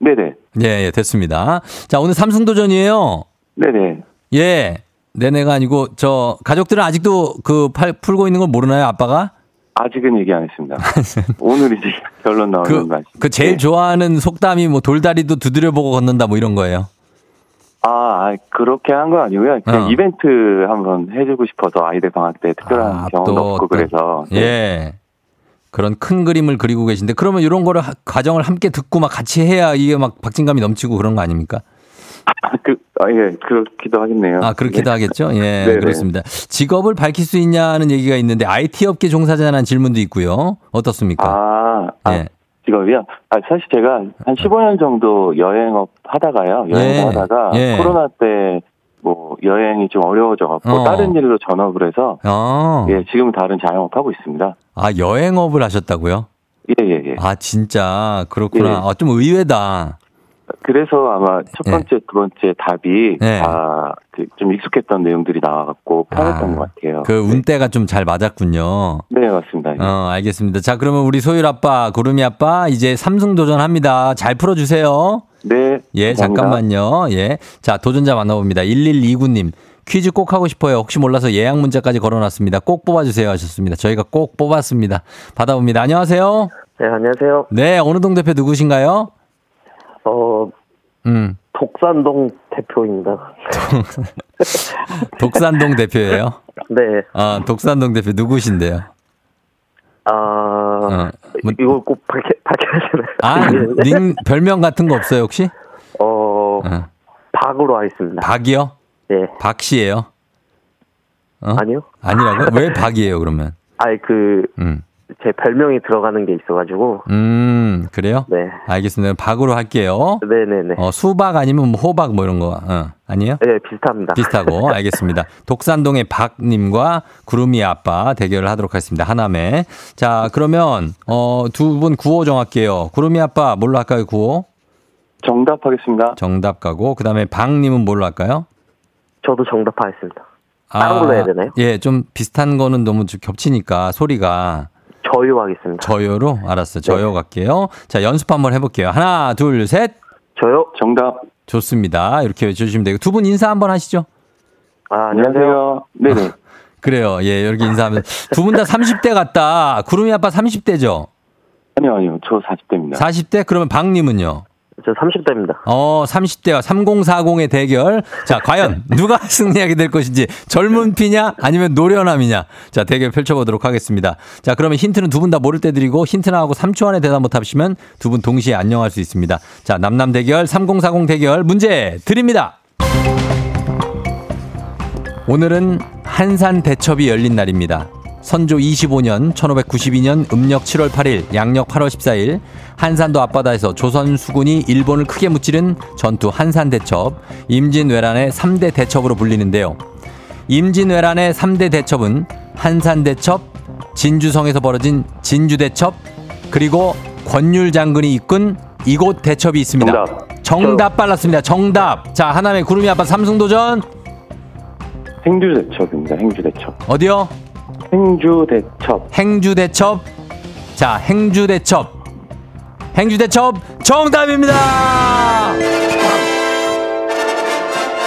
네네. 예, 예, 됐습니다. 자, 오늘 삼승 도전이에요. 네네. 예. 내내가 아니고, 저, 가족들은 아직도 그 팔, 풀고 있는 걸 모르나요, 아빠가? 아직은 얘기 안 했습니다. 오늘 이제 결론 나오는 그, 말씀. 그 제일 네. 좋아하는 속담이 뭐 돌다리도 두드려보고 걷는다 뭐 이런 거예요. 아, 아, 그렇게 한 건 아니고요. 그냥 어. 이벤트 한번 해주고 싶어서 아이들 방학 때 특별한 아, 경험도 또, 없고 또. 그래서. 네. 예. 그런 큰 그림을 그리고 계신데 그러면 이런 거를 하- 과정을 함께 듣고 막 같이 해야 이게 막 박진감이 넘치고 그런 거 아닙니까? 그, 아, 예, 그렇기도 하겠네요. 아, 그렇기도 네. 하겠죠? 예, 네네. 그렇습니다. 직업을 밝힐 수 있냐는 얘기가 있는데 IT 업계 종사자라는 질문도 있고요. 어떻습니까? 아, 아, 예. 직업이요? 아, 사실 제가 한 15년 정도 여행업 하다가요. 여행 예. 하다가 예. 코로나 때 뭐 여행이 좀 어려워져갖고 어. 다른 일로 전업을 해서 어. 예, 지금 다른 자영업 하고 있습니다. 아, 여행업을 하셨다고요? 예, 예, 예. 아, 진짜. 그렇구나. 예. 아, 좀 의외다. 그래서 아마 첫 예. 번째, 두 번째 답이 예. 다그그좀 익숙했던 내용들이 나와갖고 편했던 아, 것 같아요. 그 운대가 좀잘 맞았군요. 네, 맞습니다. 어, 알겠습니다. 자, 그러면 우리 소율 아빠, 구름이 아빠, 이제 삼승 도전합니다. 잘 풀어주세요. 네. 예, 감사합니다. 잠깐만요. 예. 자, 도전자 만나봅니다. 1129님. 퀴즈 꼭 하고 싶어요. 혹시 몰라서 예약 문자까지 걸어놨습니다. 꼭 뽑아주세요 하셨습니다. 저희가 꼭 뽑았습니다. 받아봅니다. 안녕하세요. 네, 안녕하세요. 네, 어느 동 대표 누구신가요? 어, 음, 독산동 대표입니다. 독산동 대표예요. 네, 아, 독산동 대표 누구신데요? 아, 어, 뭐- 이걸 꼭 밝혀, 밝혀야 아, 되나요? 닉 별명 같은 거 없어요 혹시? 어, 어, 박으로 하겠습니다. 박이요? 네, 박 씨예요? 어? 아니요? 아니라고? 왜 박이에요 그러면? 아니, 그, 음, 제 별명이 들어가는 게 있어가지고, 음, 그래요? 네. 알겠습니다. 박으로 할게요. 네네네. 어, 수박 아니면 뭐 호박 뭐 이런 거, 어, 아니에요? 네, 비슷합니다. 비슷하고 알겠습니다. 독산동의 박님과 구름이 아빠 대결을 하도록 하겠습니다. 하남에 자 그러면 어, 두 분 구호 정할게요. 구름이 아빠 뭘로 할까요? 구호 정답 하겠습니다. 정답 가고 그 다음에 박님은 뭘로 할까요? 저도 정답 하겠습니다. 다른 걸로 해야 되나요? 예, 좀 비슷한 거는 너무 좀 겹치니까 소리가 저요 하겠습니다. 저요로 알았어요. 저요 네. 갈게요. 자 연습 한번 해볼게요. 하나, 둘, 셋. 저요? 정답. 좋습니다. 이렇게 외쳐주시면 되고 두 분 인사 한번 하시죠. 아, 안녕하세요. 안녕하세요. 네네. 그래요. 예, 이렇게 인사하면 두분 다 30대 같다. 구름이 아빠 30대죠? 아니요, 아니요. 저 40대입니다. 40대? 그러면 박님은요? 저 30대입니다. 어, 30대와 3040의 대결. 자, 과연 누가 승리하게 될 것인지 젊은 피냐 아니면 노련함이냐. 자, 대결 펼쳐보도록 하겠습니다. 자, 그러면 힌트는 두 분 다 모를 때 드리고 힌트 나하고 3초 안에 대답 못 하시면 두 분 동시에 안녕할 수 있습니다. 자, 남남 대결, 3040 대결 문제 드립니다. 오늘은 한산 대첩이 열린 날입니다. 선조 25년 1592년 음력 7월 8일 양력 8월 14일 한산도 앞바다에서 조선 수군이 일본을 크게 무찌른 전투 한산 대첩 임진왜란의 3대 대첩으로 불리는데요. 임진왜란의 3대 대첩은 한산 대첩, 진주성에서 벌어진 진주 대첩, 그리고 권율 장군이 이끈 이곳 대첩이 있습니다. 정답. 정답 빨랐습니다. 정답. 자, 하나의 구름이 아빠 삼승도전 행주대첩입니다. 행주대첩. 어디요? 행주대첩. 행주대첩. 자, 행주대첩. 행주대첩 정답입니다.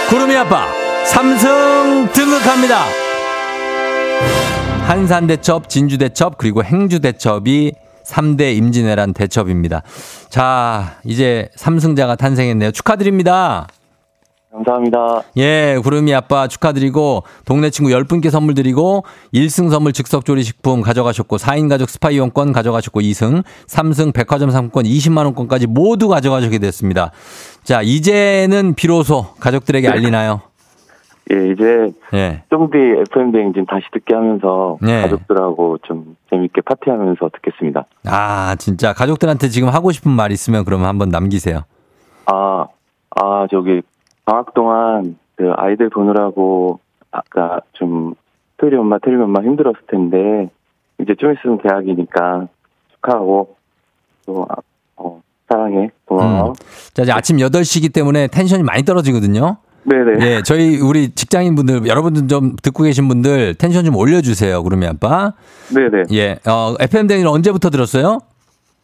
구름이 아빠 삼승 등극합니다. 한산대첩, 진주대첩, 그리고 행주대첩이 3대 임진왜란 대첩입니다. 자, 이제 삼승자가 탄생했네요. 축하드립니다. 감사합니다. 예, 구름이 아빠 축하드리고 동네 친구 10분께 선물 드리고 1승 선물 즉석 조리 식품 가져가셨고 4인 가족 스파 이용권 가져가셨고 2승, 3승 백화점 상품권 20만 원권까지 모두 가져가시게 됐습니다. 자, 이제는 비로소 가족들에게 알리나요? 예, 이제 예. 쫑디 FM 대행진 다시 듣게 하면서 네. 가족들하고 좀 재밌게 파티하면서 듣겠습니다. 아, 진짜 가족들한테 지금 하고 싶은 말 있으면 그러면 한번 남기세요. 아, 아, 저기, 방학 동안 그 아이들 보느라고 아까 좀 토요일 엄마, 토요일 엄마 힘들었을 텐데, 이제 좀 있으면 대학이니까 축하하고, 또, 아, 어, 사랑해. 고마워. 음. 자, 이제 아침 8시기 때문에 텐션이 많이 떨어지거든요. 네네. 예, 저희 우리 직장인 분들 여러분들 좀 듣고 계신 분들 텐션 좀 올려주세요. 구름이 아빠. 네네. 예, 어, FM 대행은 언제부터 들었어요?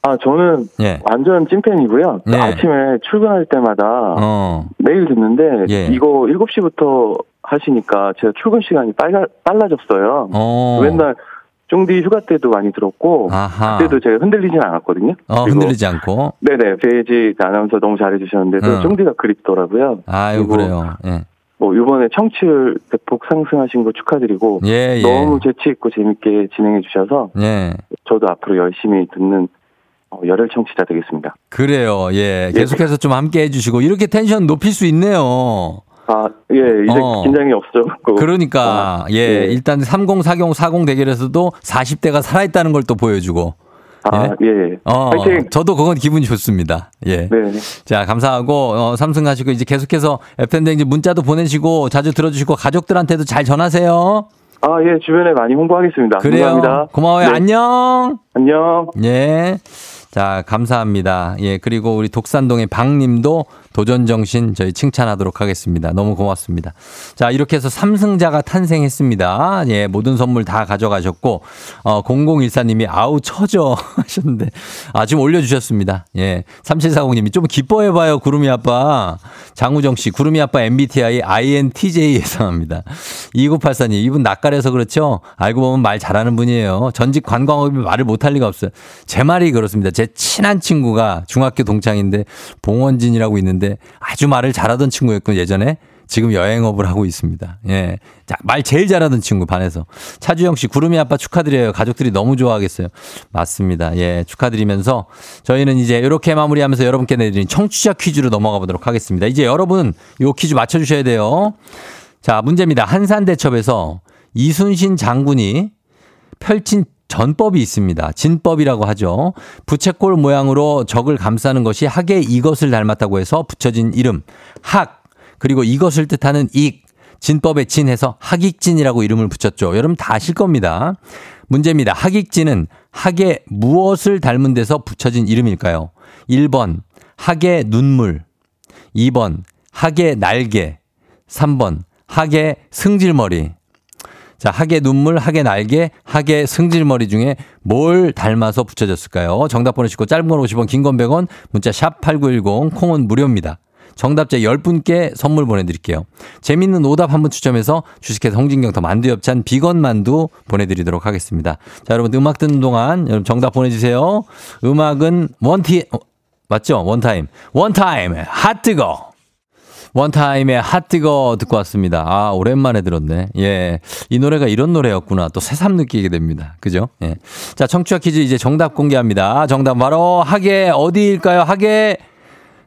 아, 저는 예. 완전 찐팬이고요. 네. 아침에 출근할 때마다 어, 매일 듣는데, 예. 이거 7시부터 하시니까 제가 출근 시간이 빨라, 빨라졌어요. 어. 맨날 쫑디 휴가 때도 많이 들었고, 아하. 그때도 제가 흔들리진 않았거든요. 어, 흔들리지 않고. 네네, 베이지 아나운서 너무 잘해주셨는데, 또 응. 쫑디가 그립더라고요. 아유, 그리고 그래요. 예. 뭐, 이번에 청취율 대폭 상승하신 거 축하드리고, 예, 예. 너무 재치 있고 재밌게 진행해 주셔서, 예. 저도 앞으로 열심히 듣는 어, 열혈 청취자 되겠습니다. 그래요. 예. 계속해서 좀 함께 해주시고, 이렇게 텐션 높일 수 있네요. 아, 예, 이제 어. 긴장이 없어졌고. 그러니까, 아, 예. 예. 일단 30, 40, 40 대결에서도 40대가 살아있다는 걸 또 보여주고. 아, 예. 어, 파이팅! 저도 그건 기분이 좋습니다. 예. 네. 자, 감사하고, 어, 삼승하시고, 이제 계속해서 FM댕지 문자도 보내시고, 자주 들어주시고, 가족들한테도 잘 전하세요. 아, 예, 주변에 많이 홍보하겠습니다. 그래요. 감사합니다. 고마워요. 네. 안녕. 안녕. 예. 자, 감사합니다. 예, 그리고 우리 독산동의 박님도 도전 정신 저희 칭찬하도록 하겠습니다. 너무 고맙습니다. 자, 이렇게 해서 3승자가 탄생했습니다. 예, 모든 선물 다 가져가셨고, 어, 0014님이 아우 처져 하셨는데, 아, 지금 올려주셨습니다. 예. 3740님이 좀 기뻐해봐요, 구름이 아빠. 장우정 씨, 구름이 아빠 MBTI INTJ 예상합니다. 2984님, 이분 낯가려서 그렇죠? 알고 보면 말 잘하는 분이에요. 전직 관광업이 말을 못할 리가 없어요. 제 말이 그렇습니다. 제 친한 친구가 중학교 동창인데 봉원진이라고 있는데 아주 말을 잘하던 친구였고 예전에 지금 여행업을 하고 있습니다. 예. 자, 말 제일 잘하던 친구 반에서. 차주영 씨, 구름이 아빠 축하드려요. 가족들이 너무 좋아하겠어요. 맞습니다. 예, 축하드리면서 저희는 이제 이렇게 마무리하면서 여러분께 내드린 청취자 퀴즈로 넘어가 보도록 하겠습니다. 이제 여러분 요 퀴즈 맞춰주셔야 돼요. 자, 문제입니다. 한산대첩에서 이순신 장군이 펼친 전법이 있습니다. 진법이라고 하죠. 부채꼴 모양으로 적을 감싸는 것이 학의 이것을 닮았다고 해서 붙여진 이름 학 그리고 이것을 뜻하는 익 진법의 진해서 학익진이라고 이름을 붙였죠. 여러분 다 아실 겁니다. 문제입니다. 학익진은 학의 무엇을 닮은 데서 붙여진 이름일까요? 1번 학의 눈물 2번 학의 날개 3번 학의 승질머리 자, 학의 눈물, 학의 날개, 학의 승질머리 중에 뭘 닮아서 붙여졌을까요? 정답 보내시고 짧은 건 50원, 긴 건 100원, 문자 샵 8910, 콩은 무료입니다. 정답자 10분께 선물 보내드릴게요. 재밌는 오답 한 분 추첨해서 주식회사 홍진경 더 만두 엽찬 비건 만두 보내드리도록 하겠습니다. 자, 여러분 음악 듣는 동안 여러분 정답 보내주세요. 음악은 원티, 어, 맞죠? 원타임. 원타임, 핫뜨거. 원타임의 핫뜨거 듣고 왔습니다. 아, 오랜만에 들었네. 예. 이 노래가 이런 노래였구나. 또 새삼 느끼게 됩니다. 그죠? 예. 자, 청취자 퀴즈 이제 정답 공개합니다. 정답 바로 하계 어디일까요? 하계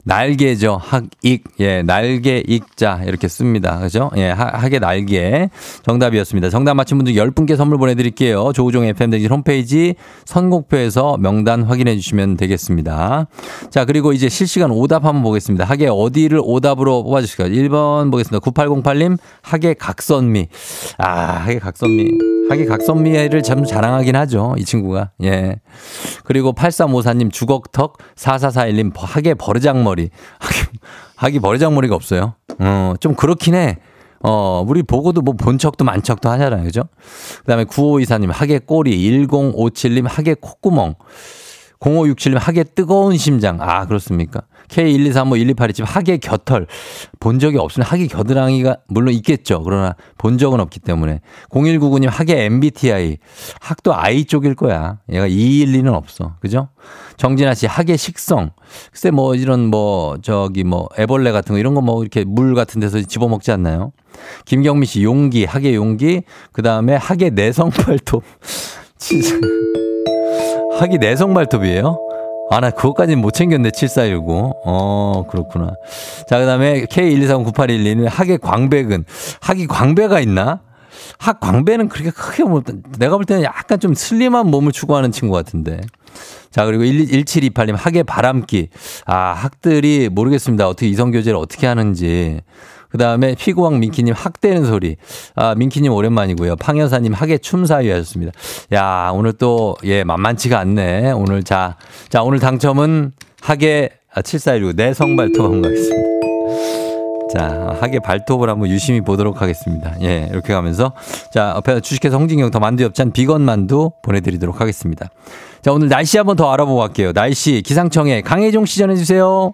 날개죠. 학익. 예, 날개 익자. 이렇게 씁니다. 그죠? 예, 하, 학의 날개. 정답이었습니다. 정답 맞힌 분들 10분께 선물 보내드릴게요. 조우종 FM대기 홈페이지 선곡표에서 명단 확인해 주시면 되겠습니다. 자, 그리고 이제 실시간 오답 한번 보겠습니다. 학의 어디를 오답으로 뽑아주실까요? 1번 보겠습니다. 9808님, 학의 각선미. 아, 학의 각선미. 학의 각선미를 참 자랑하긴 하죠. 이 친구가. 예. 그리고 8354님 주걱턱, 4441님 학의 버르장머리. 학이, 학이 버르장머리가 없어요. 어, 좀 그렇긴 해. 어, 우리 보고도 뭐 본 척도 만 척도 하잖아요. 그죠? 그 다음에 9524님 학의 꼬리, 1057님 학의 콧구멍. 0567님 학의 뜨거운 심장. 아, 그렇습니까? K123512827 학의 곁털. 본 적이 없으면 학의 겨드랑이가 물론 있겠죠. 그러나 본 적은 없기 때문에. 0199님 학의 MBTI. 학도 I 쪽일 거야. 얘가 212는 없어. 그죠? 정진아 씨 학의 식성. 글쎄 뭐 이런 뭐 저기 뭐 애벌레 같은 거 이런 거 뭐 이렇게 물 같은 데서 집어먹지 않나요? 김경미 씨 용기. 학의 용기. 그 다음에 학의 내성 발톱. 진짜. 학이 내성 발톱이에요? 아, 나 그것까지는 못 챙겼네, 7419. 어, 그렇구나. 자, 그 다음에 K1239812는 학의 광배근. 학이 광배가 있나? 학 광배는 그렇게 크게 못, 내가 볼 때는 약간 좀 슬림한 몸을 추구하는 친구 같은데. 자, 그리고 1728님, 학의 바람기. 아, 학들이 모르겠습니다. 어떻게 이성교제를 어떻게 하는지. 그 다음에 피구왕 민키님 학대는 소리. 아, 민키님 오랜만이고요. 팡여사님 학의 춤사위 하셨습니다. 야, 오늘 또, 예, 만만치가 않네. 오늘 자, 자, 오늘 당첨은 학의 아, 7416 내성발톱 한번 가겠습니다. 자, 학의 발톱을 한번 유심히 보도록 하겠습니다. 예, 이렇게 가면서. 자, 옆에 주식회사 홍진경 더 만두 협찬 비건 만두 보내드리도록 하겠습니다. 자, 오늘 날씨 한번 더 알아보고 갈게요. 날씨 기상청에 강혜종 씨 전해주세요.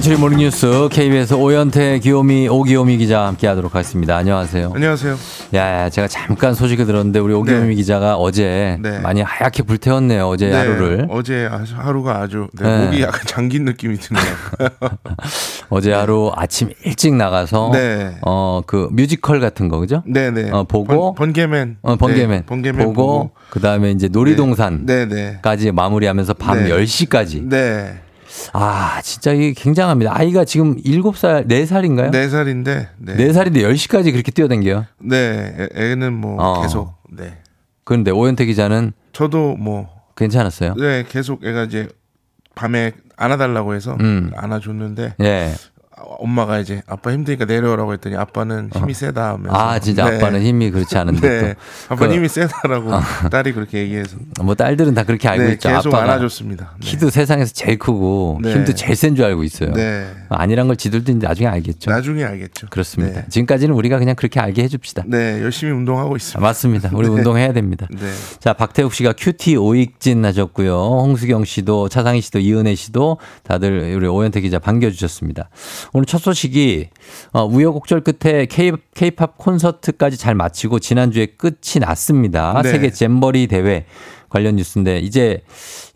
간추린 모닝뉴스 KBS 오현태 기요미 오기요미 기자 함께하도록 하겠습니다. 안녕하세요. 안녕하세요. 야, 제가 잠깐 소식을 들었는데 우리 오기요미 네. 기자가 어제 네. 많이 하얗게 불태웠네요. 어제 네, 하루를. 어제 하루가 아주 네, 네. 목이 약간 잠긴 느낌이 드네요. 어제 하루 아침 일찍 나가서 네. 어그 뮤지컬 같은 거 그죠? 네네. 어 보고 번, 개맨 어 번개맨 네, 번개맨 보고, 보고. 그 다음에 이제 놀이동산까지. 마무리하면서 밤 네. 10시까지 네. 아, 진짜 이게 굉장합니다. 아이가 지금 7살, 4살인가요? 네 살인데 네. 4살인데 10시까지 그렇게 뛰어댕겨요. 네, 애- 애는 뭐 어. 계속 네. 그런데 오현태 기자는 저도 뭐 괜찮았어요. 네, 계속 애가 이제 밤에 안아달라고 해서 음. 안아줬는데 예. 엄마가 이제 아빠 힘드니까 내려오라고 했더니 아빠는 힘이 세다 하면서 아, 진짜 네. 아빠는 힘이 그렇지 않은데 네. 또. 아빠 그- 힘이 세다라고 딸이 그렇게 얘기해서 뭐 딸들은 다 그렇게 알고 네, 있죠. 계속 아빠가 안아줬습니다. 네. 키도 세상에서 제일 크고 네. 힘도 제일 센 줄 알고 있어요. 네. 아니란 걸 지들도 나중에 알겠죠. 나중에 알겠죠. 그렇습니다. 네. 지금까지는 우리가 그냥 그렇게 알게 해줍시다. 네, 열심히 운동하고 아, 있습니다. 맞습니다. 우리 네. 운동해야 됩니다. 네. 자, 박태욱 씨가 큐티 오익진 하셨고요. 홍수경 씨도 차상희 씨도 이은혜 씨도 다들 우리 오현태 기자 반겨주셨습니다. 오늘 첫 소식이 어, 우여곡절 끝에 K, K-팝 콘서트까지 잘 마치고 지난주에 끝이 났습니다. 네. 세계 잼버리 대회 관련 뉴스인데 이제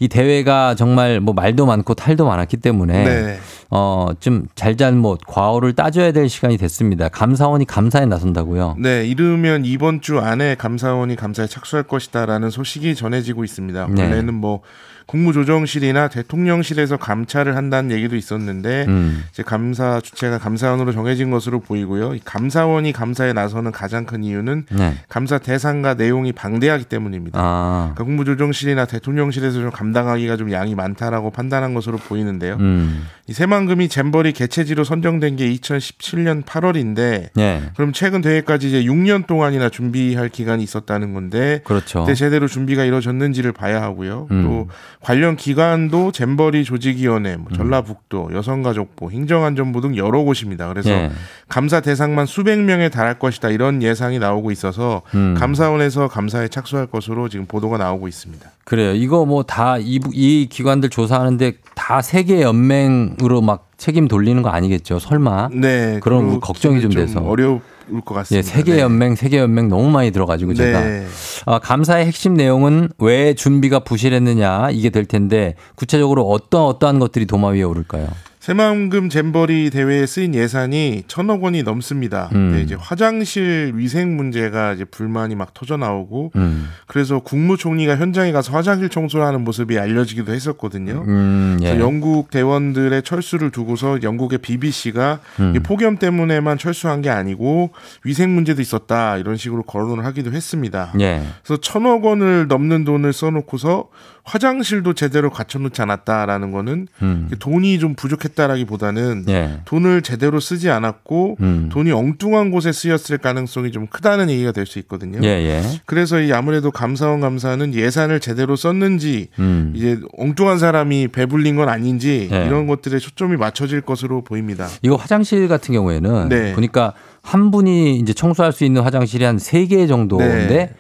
이 대회가 정말 뭐 말도 많고 탈도 많았기 때문에 네. 어, 좀 잘잘못 과오를 따져야 될 시간이 됐습니다. 감사원이 감사에 나선다고요. 네, 이르면 이번 주 안에 감사원이 감사에 착수할 것이다라는 소식이 전해지고 있습니다. 네. 원래는 뭐 국무조정실이나 대통령실에서 감찰을 한다는 얘기도 있었는데 음. 이제 감사 주체가 감사원으로 정해진 것으로 보이고요. 이 감사원이 감사에 나서는 가장 큰 이유는 네. 감사 대상과 내용이 방대하기 때문입니다. 아. 그러니까 국무조정실이나 대통령실에서 좀 감당하기가 좀 양이 많다라고 판단한 것으로 보이는데요. 음. 이 새만금이 잼버리 개최지로 선정된 게 2017년 8월인데 네. 그럼 최근 대회까지 이제 6년 동안이나 준비할 기간이 있었다는 건데 그렇죠. 그때 제대로 준비가 이루어졌는지를 봐야 하고요. 음. 또 관련 기관도 잼버리 조직위원회, 뭐 전라북도, 여성가족부, 행정안전부 등 여러 곳입니다. 그래서 예. 감사 대상만 수백 명에 달할 것이다 이런 예상이 나오고 있어서 음. 감사원에서 감사에 착수할 것으로 지금 보도가 나오고 있습니다. 그래요. 이거 뭐 다 이 이 기관들 조사하는데 다 세계 연맹으로 막 책임 돌리는 거 아니겠죠? 설마? 네, 그런 걱정이 좀 돼서. 어려울 것 같습니다. 예, 세계 네. 연맹, 세계 연맹 너무 많이 들어가지고 제가 네. 아, 감사의 핵심 내용은 왜 준비가 부실했느냐 이게 될 텐데 구체적으로 어떤 어떠한 것들이 도마 위에 오를까요? 새만금 잼버리 대회에 쓰인 예산이 천억 원이 넘습니다. 음. 근데 이제 화장실 위생 문제가 이제 불만이 막 터져 나오고 음, 그래서 국무총리가 현장에 가서 화장실 청소를 하는 모습이 알려지기도 했었거든요. 음, 예. 그래서 영국 대원들의 철수를 두고서 영국의 BBC가 음. 폭염 때문에만 철수한 게 아니고 위생 문제도 있었다 이런 식으로 거론을 하기도 했습니다. 예. 그래서 천억 원을 넘는 돈을 써놓고서 화장실도 제대로 갖춰놓지 않았다라는 거는 음. 돈이 좀 부족했다라기보다는 예. 돈을 제대로 쓰지 않았고 음. 돈이 엉뚱한 곳에 쓰였을 가능성이 좀 크다는 얘기가 될 수 있거든요. 예, 예. 그래서 이 아무래도 감사원 감사는 예산을 제대로 썼는지 음. 이제 엉뚱한 사람이 배불린 건 아닌지 예. 이런 것들에 초점이 맞춰질 것으로 보입니다. 이거 화장실 같은 경우에는 네. 보니까 한 분이 이제 청소할 수 있는 화장실이 한 세 개 정도인데 네.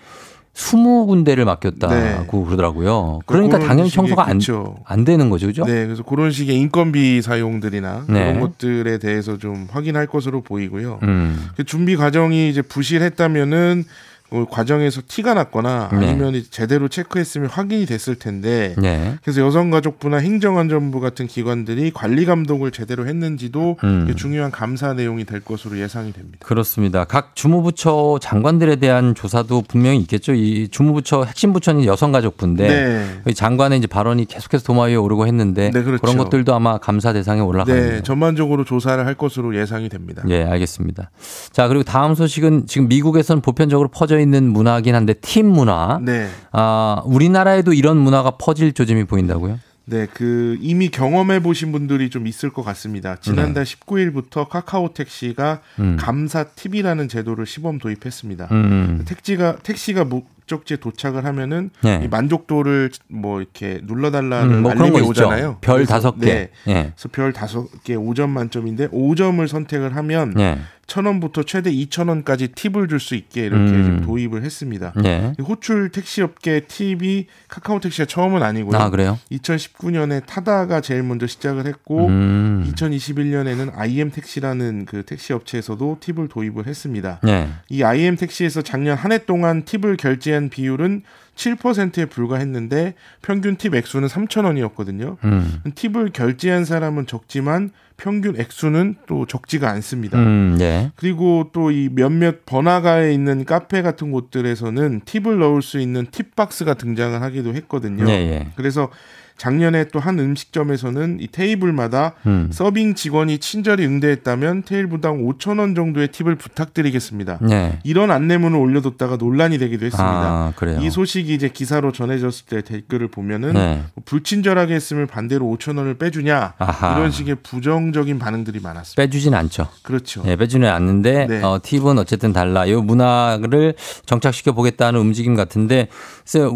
스무 군데를 맡겼다고 네. 그러더라고요. 그러니까 그런 당연히 청소가 안. 안 되는 거죠, 그죠? 네, 그래서 그런 식의 인건비 사용들이나 네. 그런 것들에 대해서 좀 확인할 것으로 보이고요. 음. 그 준비 과정이 이제 부실했다면은 그 과정에서 티가 났거나 네. 아니면 제대로 체크했으면 확인이 됐을 텐데 네. 그래서 여성가족부나 행정안전부 같은 기관들이 관리 감독을 제대로 했는지도 음. 중요한 감사 내용이 될 것으로 예상이 됩니다. 그렇습니다. 각 주무부처 장관들에 대한 조사도 분명히 있겠죠. 이 주무부처 핵심 부처는 여성가족부인데 네. 이 장관의 이제 발언이 계속해서 도마 위에 오르고 했는데 네, 그렇죠. 런 것들도 아마 감사 대상에 올라가네요. 네, 전반적으로 조사를 할 것으로 예상이 됩니다. 예, 알겠습니다. 자, 그리고 다음 소식은 지금 미국에서는 보편적으로 퍼져 있는 문화긴 한데 팀 문화. 네. 아, 우리나라에도 이런 문화가 퍼질 조짐이 보인다고요? 네, 그 이미 경험해 보신 분들이 좀 있을 것 같습니다. 지난달 19일부터 카카오 택시가 네. 음. 감사 팁이라는 제도를 시범 도입했습니다. 음. 택지가 택시가 목적지에 도착을 하면은 네. 이 만족도를 뭐 이렇게 눌러달라는 음, 뭐 알림이. 오잖아요. 별 다섯 개. 네. 예. 그래서 별 다섯 개 5점 만점인데 5점을 선택을 하면 예. 천 원부터 최대 2천 원까지 팁을 줄 수 있게 이렇게 음. 도입을 했습니다. 예. 이 호출 택시업계 팁이 카카오 택시가 처음은 아니고요. 아, 그래요? 2019년에 타다가 제일 먼저 시작을 했고 음. 2021년에는 IM 택시라는 그 택시 업체에서도 팁을 도입을 했습니다. 예. 이 IM 택시에서 작년 한 해 동안 팁을 결제 한 비율은 7%에 불과했는데 평균 팁 액수는 3,000원이었거든요. 음. 팁을 결제한 사람은 적지만 평균 액수는 또 적지가 않습니다. 음, 예. 그리고 또 이 몇몇 번화가에 있는 카페 같은 곳들에서는 팁을 넣을 수 있는 팁박스가 등장을 하기도 했거든요. 예, 예. 그래서 작년에 또 한 음식점에서는 이 테이블마다 음. 서빙 직원이 친절히 응대했다면 테이블당 5천 원 정도의 팁을 부탁드리겠습니다. 예. 이런 안내문을 올려뒀다가 논란이 되기도 했습니다. 아. 이 소식이 이제 기사로 전해졌을 때 댓글을 보면은 네. 뭐 불친절하게 했으면 반대로 5천 원을 빼주냐 아하. 이런 식의 부정적인 반응들이 많았습니다. 빼주진 않죠. 그렇죠. 예, 빼주는 않는데 네. 어, 팁은 어쨌든 달라. 이 문화를 정착시켜 보겠다는 움직임 같은데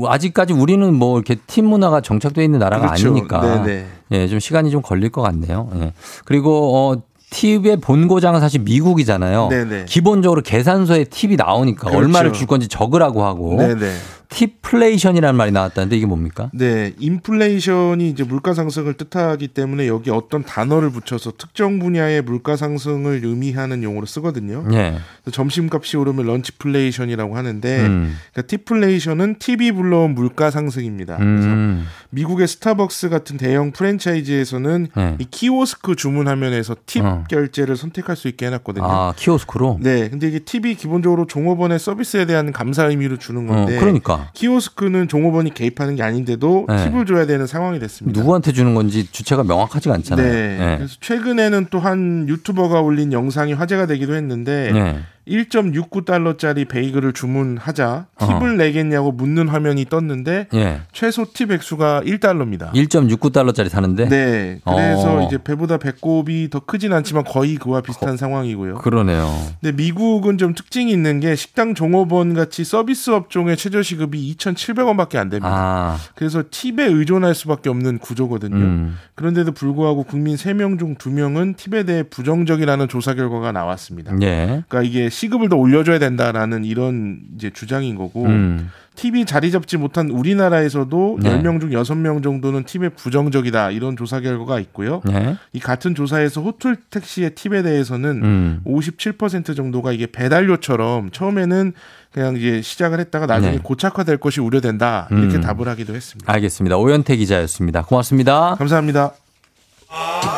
아직까지 우리는 뭐 이렇게 팁 문화가 정착돼 있는 나라가 그렇죠. 아니니까 네네. 예, 좀 시간이 좀 걸릴 것 같네요. 예. 그리고 어 팁의 본고장은 사실 미국이잖아요. 네네. 기본적으로 계산서에 팁이 나오니까 그렇죠. 얼마를 줄 건지 적으라고 하고 네네. tipflation이라는 말이 나왔다는데 이게 뭡니까? 네, 인플레이션이 이제 물가 상승을 뜻하기 때문에 여기 어떤 단어를 붙여서 특정 분야의 물가 상승을 의미하는 용어로 쓰거든요. 예. 그래서 점심값이 오르면 lunchflation이라고 하는데, 음. 그러니까 tipflation은 팁이 불러온 물가 상승입니다. 그래서 음. 미국의 스타벅스 같은 대형 프랜차이즈에서는 네. 이 키오스크 주문 화면에서 팁 어. 결제를 선택할 수 있게 해놨거든요. 아, 키오스크로? 네, 근데 이게 팁이 기본적으로 종업원의 서비스에 대한 감사 의미로 주는 어, 건데, 그러니까. 키오스크는 종업원이 개입하는 게 아닌데도 네. 팁을 줘야 되는 상황이 됐습니다. 누구한테 주는 건지 주체가 명확하지가 않잖아요. 네. 예. 그래서 최근에는 또 한 유튜버가 올린 영상이 화제가 되기도 했는데 네. 1.69달러짜리 베이글을 주문하자 어. 팁을 내겠냐고 묻는 화면이 떴는데 예. 최소 팁 액수가 1달러입니다. 1.69달러짜리 사는데? 네. 그래서 어. 이제 배보다 배꼽이 더 크진 않지만 거의 그와 비슷한 상황이고요. 그러네요. 근데 미국은 좀 특징이 있는 게 식당 종업원 같이 서비스 업종의 최저 시급이 2,700원밖에 안 됩니다. 아, 그래서 팁에 의존할 수밖에 없는 구조거든요. 음. 그런데도 불구하고 국민 3명 중 2명은 팁에 대해 부정적이라는 조사 결과가 나왔습니다. 예. 그러니까 이게 시급을 더 올려줘야 된다라는 이런 이제 주장인 거고 음. 팁이 자리 잡지 못한 우리나라에서도 네. 10명 중 6명 정도는 팁에 부정적이다 이런 조사 결과가 있고요. 예. 이 같은 조사에서 호텔 택시의 팁에 대해서는 음. 57% 정도가 이게 배달료처럼 처음에는 그냥 이제 시작을 했다가 나중에 네. 고착화될 것이 우려된다 이렇게 음. 답을 하기도 했습니다. 알겠습니다. 오현태 기자였습니다. 고맙습니다. 감사합니다.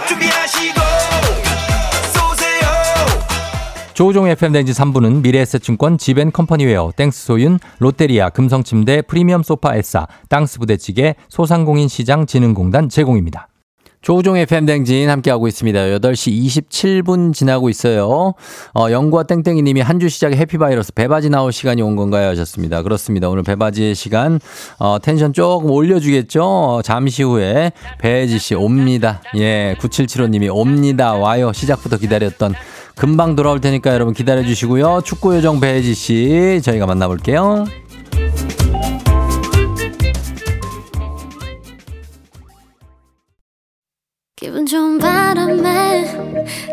준비하시 조우종 FM 댕지 3부는 미래에셋증권 지벤컴퍼니웨어 땡스소윤 롯데리아 금성침대 프리미엄 소파 에싸 땅스 부대찌개 소상공인 시장 진흥공단 제공입니다. 조우종 FM 댕진 함께하고 있습니다. 8시 27분 지나고 있어요. 어, 영구와 땡땡이 님이 한 주 시작에 해피바이러스 배바지 나올 시간이 온 건가요? 하셨습니다. 그렇습니다. 오늘 배바지의 시간, 어, 텐션 조금 올려주겠죠? 어, 잠시 후에 배지 씨 옵니다. 예, 9775 님이 옵니다. 와요. 시작부터 기다렸던 금방 돌아올 테니까 여러분 기다려 주시고요. 축구 요정 배지 씨 저희가 만나볼게요. 기분 좋은 바람에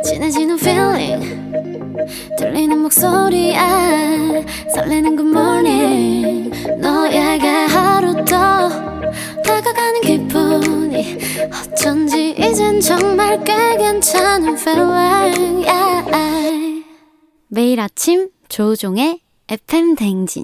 진해지는 feeling 들리는 목소리에 설레는 good morning 너에게 하루 더 다가가는 기분 이 어쩐지 이젠 정말 꽤 괜찮은 feeling yeah. 매일 아침 조종의 FM 댕진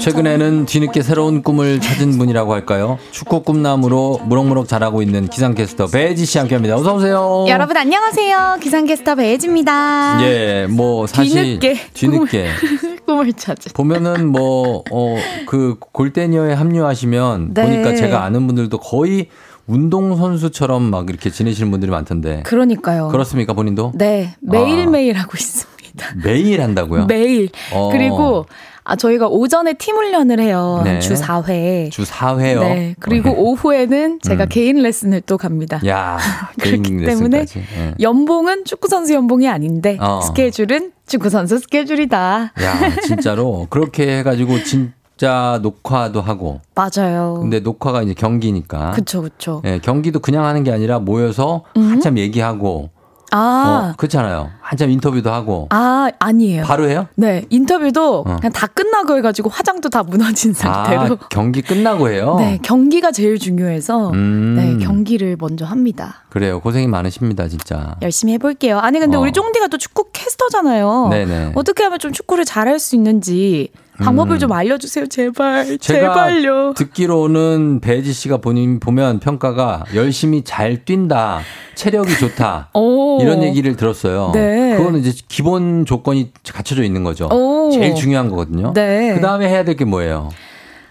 최근에는 뒤늦게 새로운 꿈을 찾은 분이라고 할까요? 축구 꿈나무로 무럭무럭 자라고 있는 기상캐스터 배지 씨 함께합니다. 어서 오세요. 여러분 안녕하세요. 기상캐스터 배혜지입니다. 예, 뭐 사실 뒤늦게 뒤늦게 꿈을 찾은. 보면은 뭐어그 골대니어에 합류하시면 네. 보니까 제가 아는 분들도 거의 운동 선수처럼 막 이렇게 지내시는 분들이 많던데. 그러니까요. 그렇습니까 본인도? 네 매일 매일 하고 있습니다. 매일 한다고요? 매일. 어. 그리고 아 저희가 오전에 팀 훈련을 해요. 네. 주 4회. 주 4회요. 네. 그리고 오후에는 제가 음. 개인 레슨을 또 갑니다. 야, 그렇기 때문에. 예. 연봉은 축구 선수 연봉이 아닌데 어. 스케줄은 축구 선수 스케줄이다. 야, 진짜로 그렇게 해가지고 진짜 녹화도 하고. 맞아요. 근데 녹화가 이제 경기니까. 그쵸, 그쵸. 예, 경기도 그냥 하는 게 아니라 모여서 한참 얘기하고. 아, 어, 그렇잖아요. 한참 인터뷰도 하고. 아, 아니에요. 바로 해요? 네, 인터뷰도 어. 그냥 다 끝나고 해가지고 화장도 다 무너진 상태로. 아, 경기 끝나고 해요? 네, 경기가 제일 중요해서 음. 네, 경기를 먼저 합니다. 그래요. 고생이 많으십니다, 진짜. 열심히 해볼게요. 아니 근데 어. 우리 쫑디가 또 축구 캐스터잖아요. 네네. 어떻게 하면 좀 축구를 잘할 수 있는지 방법을 음. 좀 알려주세요, 제발, 제발요. 듣기로는 배지 씨가 본인 보면 평가가 열심히 잘 뛴다, 체력이 좋다. 오. 이런 얘기를 들었어요. 네. 그거는 이제 기본 조건이 갖춰져 있는 거죠. 오. 제일 중요한 거거든요. 네. 그 다음에 해야 될 게 뭐예요?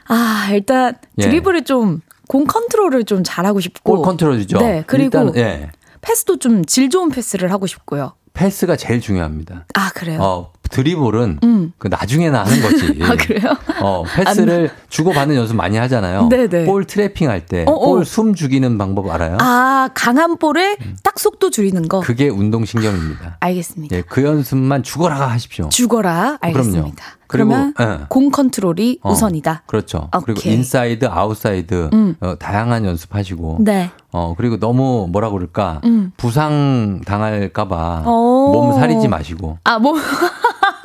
아 일단 예. 드리블을 좀 공 컨트롤을 좀 잘하고 싶고. 골 컨트롤이죠. 네, 그리고 일단, 예. 패스도 좀 질 좋은 패스를 하고 싶고요. 패스가 제일 중요합니다. 아 그래요? 어, 드리블은 음. 그 나중에나 하는 거지. 아 그래요? 어, 패스를 주고받는 연습 많이 하잖아요. 네네. 볼 트래핑 할 때, 어, 어. 볼 숨 죽이는 방법 알아요? 아 강한 볼에 딱 속도 줄이는 거. 그게 운동신경입니다. 알겠습니다. 예, 그 연습만 죽어라 하십시오. 죽어라. 알겠습니다. 그럼요. 그리고, 그러면 예. 공 컨트롤이 어, 우선이다. 그렇죠. 그리고 오케이. 인사이드, 아웃사이드 음. 어, 다양한 연습하시고. 네. 어 그리고 너무 뭐라 그럴까 음. 부상 당할까봐 오. 몸 사리지 마시고 아 뭐.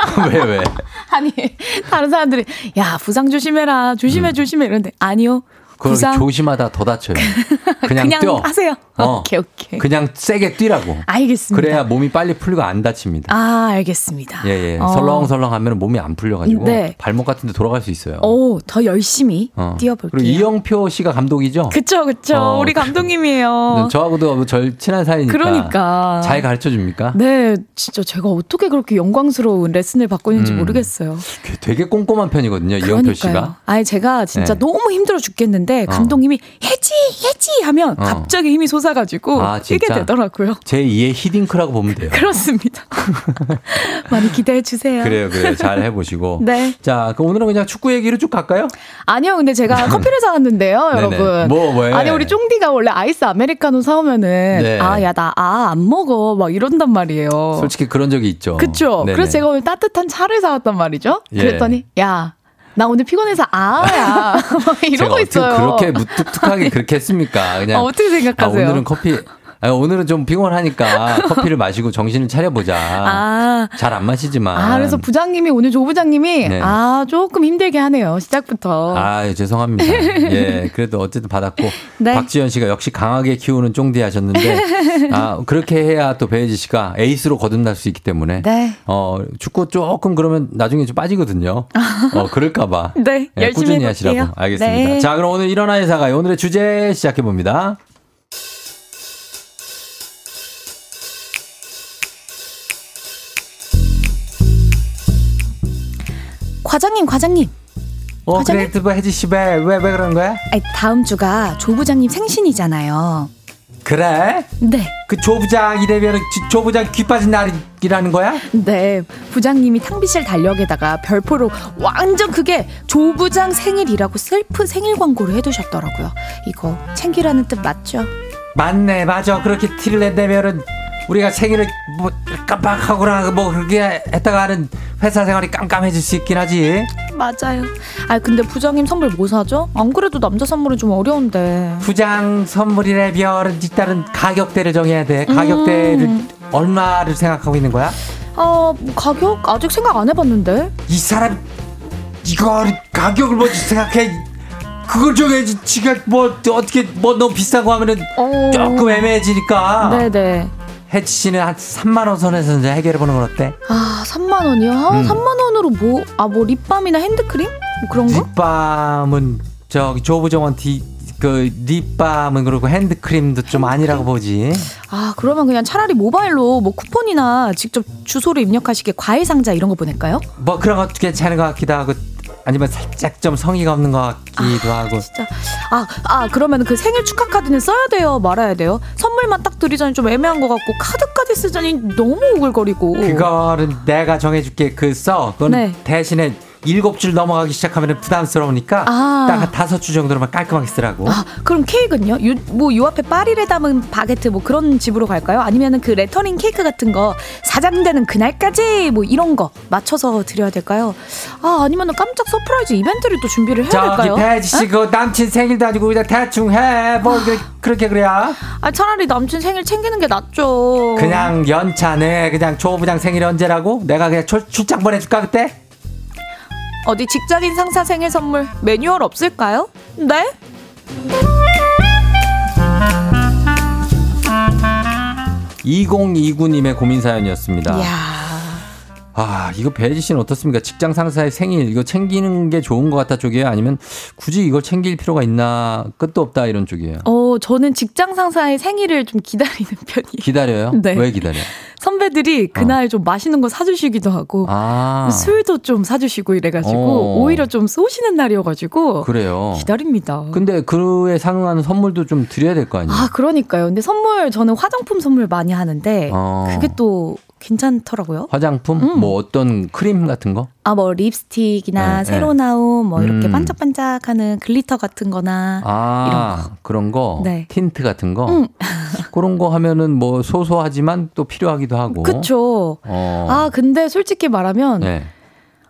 왜 왜? 아니 다른 사람들이 야 부상 조심해라 조심해 조심해 이런데 아니요 그걸 부상 조심하다 더 다쳐요. 그냥, 그냥 뛰어. 하세요. 어. 오케이 오케이. 그냥 세게 뛰라고. 알겠습니다. 그래야 몸이 빨리 풀리고 안 다칩니다. 아 알겠습니다. 예, 예. 어. 설렁설렁 하면 몸이 안 풀려가지고 네. 발목 같은 데 돌아갈 수 있어요. 오 더 열심히 어. 뛰어볼게요. 그리고 이영표 씨가 감독이죠? 그쵸 그쵸 어, 우리 그- 감독님이에요. 저하고도 절 친한 사이니까. 그러니까. 잘 가르쳐 줍니까? 네 진짜 제가 어떻게 그렇게 영광스러운 레슨을 받고 있는지 음. 모르겠어요. 되게 꼼꼼한 편이거든요, 이영표 그러니까요. 씨가. 아니 제가 진짜 네. 너무 힘들어 죽겠는데 어. 감독님이 해지 해지 하면 어. 갑자기 힘이 솟아가지고 아, 뛰게? 되더라고요. 제 2의 히딩크라고 보면 돼요. 그렇습니다. 많이 기대해 주세요. 그래요, 그래요. 잘 해보시고. 네. 자, 그럼 오늘은 그냥 축구 얘기로 쭉 갈까요? 아니요, 근데 제가 커피를 사왔는데요. 여러분. 뭐, 뭐예요? 아니, 우리 쫑디가 원래 아이스 아메리카노 사오면은, 네. 아, 야, 나, 아, 안 먹어. 막 이런단 말이에요. 솔직히 그런 적이 있죠. 네네. 그래서 제가 오늘 따뜻한 차를 사왔단 말이죠. 예. 그랬더니, 야, 나 오늘 피곤해서 아야. 이러고 있어요. 그렇게 무뚝뚝하게 그렇게 했습니까? 그냥 어, 어떻게 생각하세요? 아, 오늘은 커피 아, 오늘은 좀 피곤하니까 커피를 마시고 정신을 차려보자. 아. 잘 안 마시지만. 아, 그래서 부장님이, 오늘 조 부장님이, 네. 아, 조금 힘들게 하네요. 시작부터. 아, 죄송합니다. 예, 그래도 어쨌든 받았고. 네. 박지현 씨가 역시 강하게 키우는 쫑디 하셨는데, 아, 그렇게 해야 또 배혜지 씨가 에이스로 거듭날 수 있기 때문에. 네. 어, 축구 조금 그러면 나중에 좀 빠지거든요. 어, 그럴까봐. 네, 예, 열심히 꾸준히 해볼게요. 하시라고. 알겠습니다. 네. 자, 그럼 오늘 일어나 회사가 오늘의 주제 시작해봅니다. 과장님, 과장님. 어, 과장님? 그래, 뭐, 혜지 씨, 왜, 왜, 왜 그런 거야? 아니, 다음 주가 조 부장님 생신이잖아요. 그래? 네. 그 조부장 이래면 조부장 귀 빠진 날이라는 거야? 네, 부장님이 탕비실 달력에다가 별표로 완전 크게 조부장 생일이라고 셀프 생일 광고를 해두셨더라고요. 이거 챙기라는 뜻 맞죠? 맞네, 맞아. 그렇게 티를 낸다면은 우리가 생일을 뭐 깜빡하거나 뭐 그렇게 했다가 하는 회사 생활이 깜깜해질 수 있긴 하지. 맞아요. 아 근데 부장님 선물 뭐 사죠? 안 그래도 남자 선물은 좀 어려운데. 부장 선물이라면 일단은 가격대를 정해야 돼. 가격대를 음. 얼마를 생각하고 있는 거야? 어 가격 아직 생각 안 해봤는데. 이 사람 이걸 가격을 먼저 생각해. 그걸 정해야지. 지가 뭐 어떻게 뭐 너무 비싼 거 하면은 조금 애매해지니까. 네네. 혜지 씨는 한 3만 원 선에서 이제 해결해 보는 건 어때? 아 3만 원이요? 아, 음. 3만 원으로 뭐 아 뭐 립밤이나 핸드크림 뭐 그런 거? 립밤은 저기 조부정원 디, 그 립밤은 그렇고 핸드크림도 좀 아니라고 보지. 아 그러면 그냥 차라리 모바일로 뭐 쿠폰이나 직접 주소를 입력하시게 과일 상자 이런 거 보낼까요? 뭐 그런 것도 괜찮은 것 같기도 하고 아니면 살짝 좀 성의가 없는 것 같기도 하고. 진짜 아, 아 그러면 그 생일 축하 카드는 써야 돼요 말아야 돼요 선물만 딱 드리자니 좀 애매한 것 같고 카드까지 쓰자니 너무 오글거리고 그거는 내가 정해줄게. 그 써. 그건 네. 대신에 일곱 줄 넘어가기 시작하면 부담스러우니까 아. 딱한 다섯 줄 정도로만 깔끔하게 쓰라고. 아, 그럼 케이크는요? 요, 뭐, 요 앞에 파리를 담은 바게트 뭐 그런 집으로 갈까요? 아니면은 그 레터닝 케이크 같은 거 사장되는 그날까지 뭐 이런 거 맞춰서 드려야 될까요? 아, 아니면은 깜짝 surprise 이벤트를 또 준비를 해야 저기 될까요? 배혜지 씨, 그 남친 생일도 아니고 그냥 대충 해. 뭘 그렇게, 그렇게 그래야? 아, 차라리 남친 생일 챙기는 게 낫죠. 그냥 연차네. 그냥 조부장 생일 언제라고? 내가 그냥 출, 출장 보내줄까 그때? 어디 직장인 상사 생일 선물 매뉴얼 없을까요? 네? 2029님의 고민 사연이었습니다. 이야. 아, 이거 배지 씨는 어떻습니까? 직장 상사의 생일 이거 챙기는 게 좋은 것 같다 쪽이에요? 아니면 굳이 이걸 챙길 필요가 있나 끝도 없다 이런 쪽이에요? 어, 저는 직장 상사의 생일을 좀 기다리는 편이에요. 기다려요? 네. 왜 기다려? 선배들이 그날 좀 맛있는 거 사주시기도 하고 어. 아, 술도 좀 사주시고 이래가지고 어. 오히려 좀 쏘시는 날이어가지고 그래요. 기다립니다. 근데 그에 상응하는 선물도 좀 드려야 될 거 아니에요? 아 그러니까요. 근데 선물 저는 화장품 선물 많이 하는데 어. 그게 또 괜찮더라고요. 화장품? 음. 뭐 어떤 크림 같은 거? 아 뭐 립스틱이나 네, 새로 네. 나온 뭐 이렇게 음. 반짝반짝하는 glitter 같은 거나 아, 그런 거? 네. 틴트 같은 거? 음. 그런 거 하면은 뭐 소소하지만 또 필요하기도 하고. 그쵸. 어. 아 근데 솔직히 말하면 네.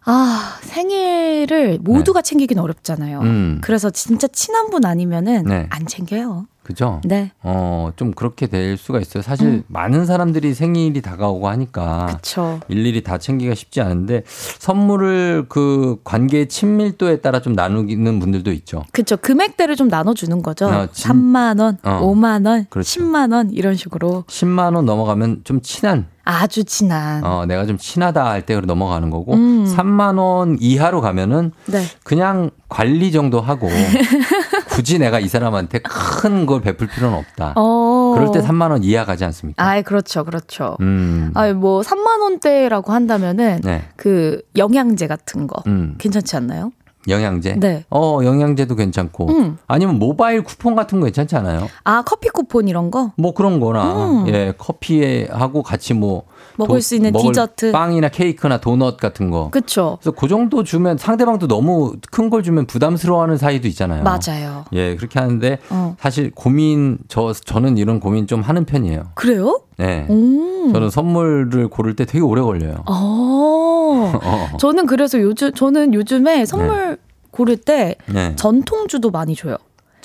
아 생일을 모두가 챙기긴 어렵잖아요. 음. 그래서 진짜 친한 분 아니면은 네. 안 챙겨요. 그죠? 네. 어, 좀 그렇게 될 수가 있어요. 사실 음. 많은 사람들이 생일이 다가오고 하니까 그쵸. 일일이 다 챙기기가 쉽지 않은데 선물을 그 관계의 친밀도에 따라 좀 나누는 분들도 있죠. 그쵸. 금액대를 좀 나눠 주는 거죠. 어, 진- 3만 원, 어. 5만 원, 그렇죠. 10만 원, 이런 식으로. 10만 원 넘어가면 좀 친한 아주 친한. 어, 내가 좀 친하다 할때 넘어가는 거고 음. 3만 원 이하로 가면은 네. 그냥 관리 정도 하고 굳이 내가 이 사람한테 큰 걸 베풀 필요는 없다. 어. 그럴 때 3만 원 이하 가지 않습니까? 아이, 그렇죠. 그렇죠. 음. 아이, 뭐, 3만 원대라고 한다면은, 네. 그, 영양제 같은 거. 음. 괜찮지 않나요? 영양제? 네. 어, 영양제도 괜찮고. 음. 아니면 모바일 쿠폰 같은 거 괜찮지 않아요? 아, 커피 쿠폰 이런 거? 뭐 그런 거나, 음. 예, 커피에 하고 같이 뭐. 먹을 수 있는 먹을 디저트. 빵이나 케이크나 도넛 같은 거. 그쵸. 그래서 그 정도 주면 상대방도 너무 큰 걸 주면 부담스러워하는 사이도 있잖아요. 맞아요. 예, 그렇게 하는데 어. 사실 고민 저 저는 이런 고민 좀 하는 편이에요. 그래요? 네. 음. 저는 선물을 고를 때 되게 오래 걸려요. 어. 어. 저는 그래서 요즘, 저는 요즘에 선물 고를 때 네. 전통주도 많이 줘요.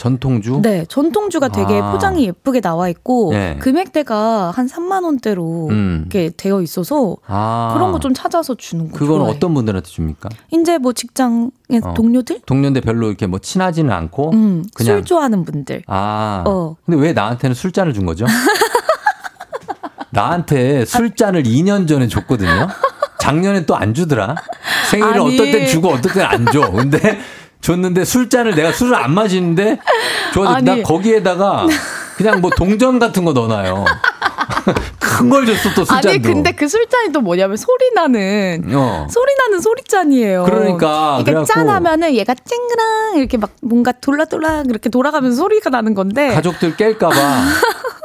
전통주? 네, 전통주가 되게 아. 포장이 예쁘게 나와 있고 네. 금액대가 한 3만 원대로 음. 이렇게 되어 있어서 아. 그런 거 좀 찾아서 주는 거 그건 좋아해요. 어떤 분들한테 줍니까? 이제 뭐 직장의 어. 동료들, 동료인데 별로 이렇게 뭐 친하지는 않고 음, 그냥 술 좋아하는 분들. 아. 어. 근데 왜 나한테는 술잔을 준 거죠? 나한테 술잔을 2년 전에 줬거든요. 작년에 또 안 주더라. 생일을. 어떨 땐 주고 어떨 땐 안 줘. 근데 줬는데 술잔을 내가 술을 안 마시는데 줘. 나 아니. 거기에다가 그냥 뭐 동전 같은 거 넣어놔요. 큰 걸 줬어 또 술잔도. 아니 근데 그 술잔이 또 뭐냐면 소리 나는 어. 소리 나는 소리잔이에요. 그러니까, 그래갖고- 짠하면은 얘가 쨍그랑 이렇게 막 뭔가 돌라돌라 이렇게 돌아가면서 소리가 나는 건데. 가족들 깰까봐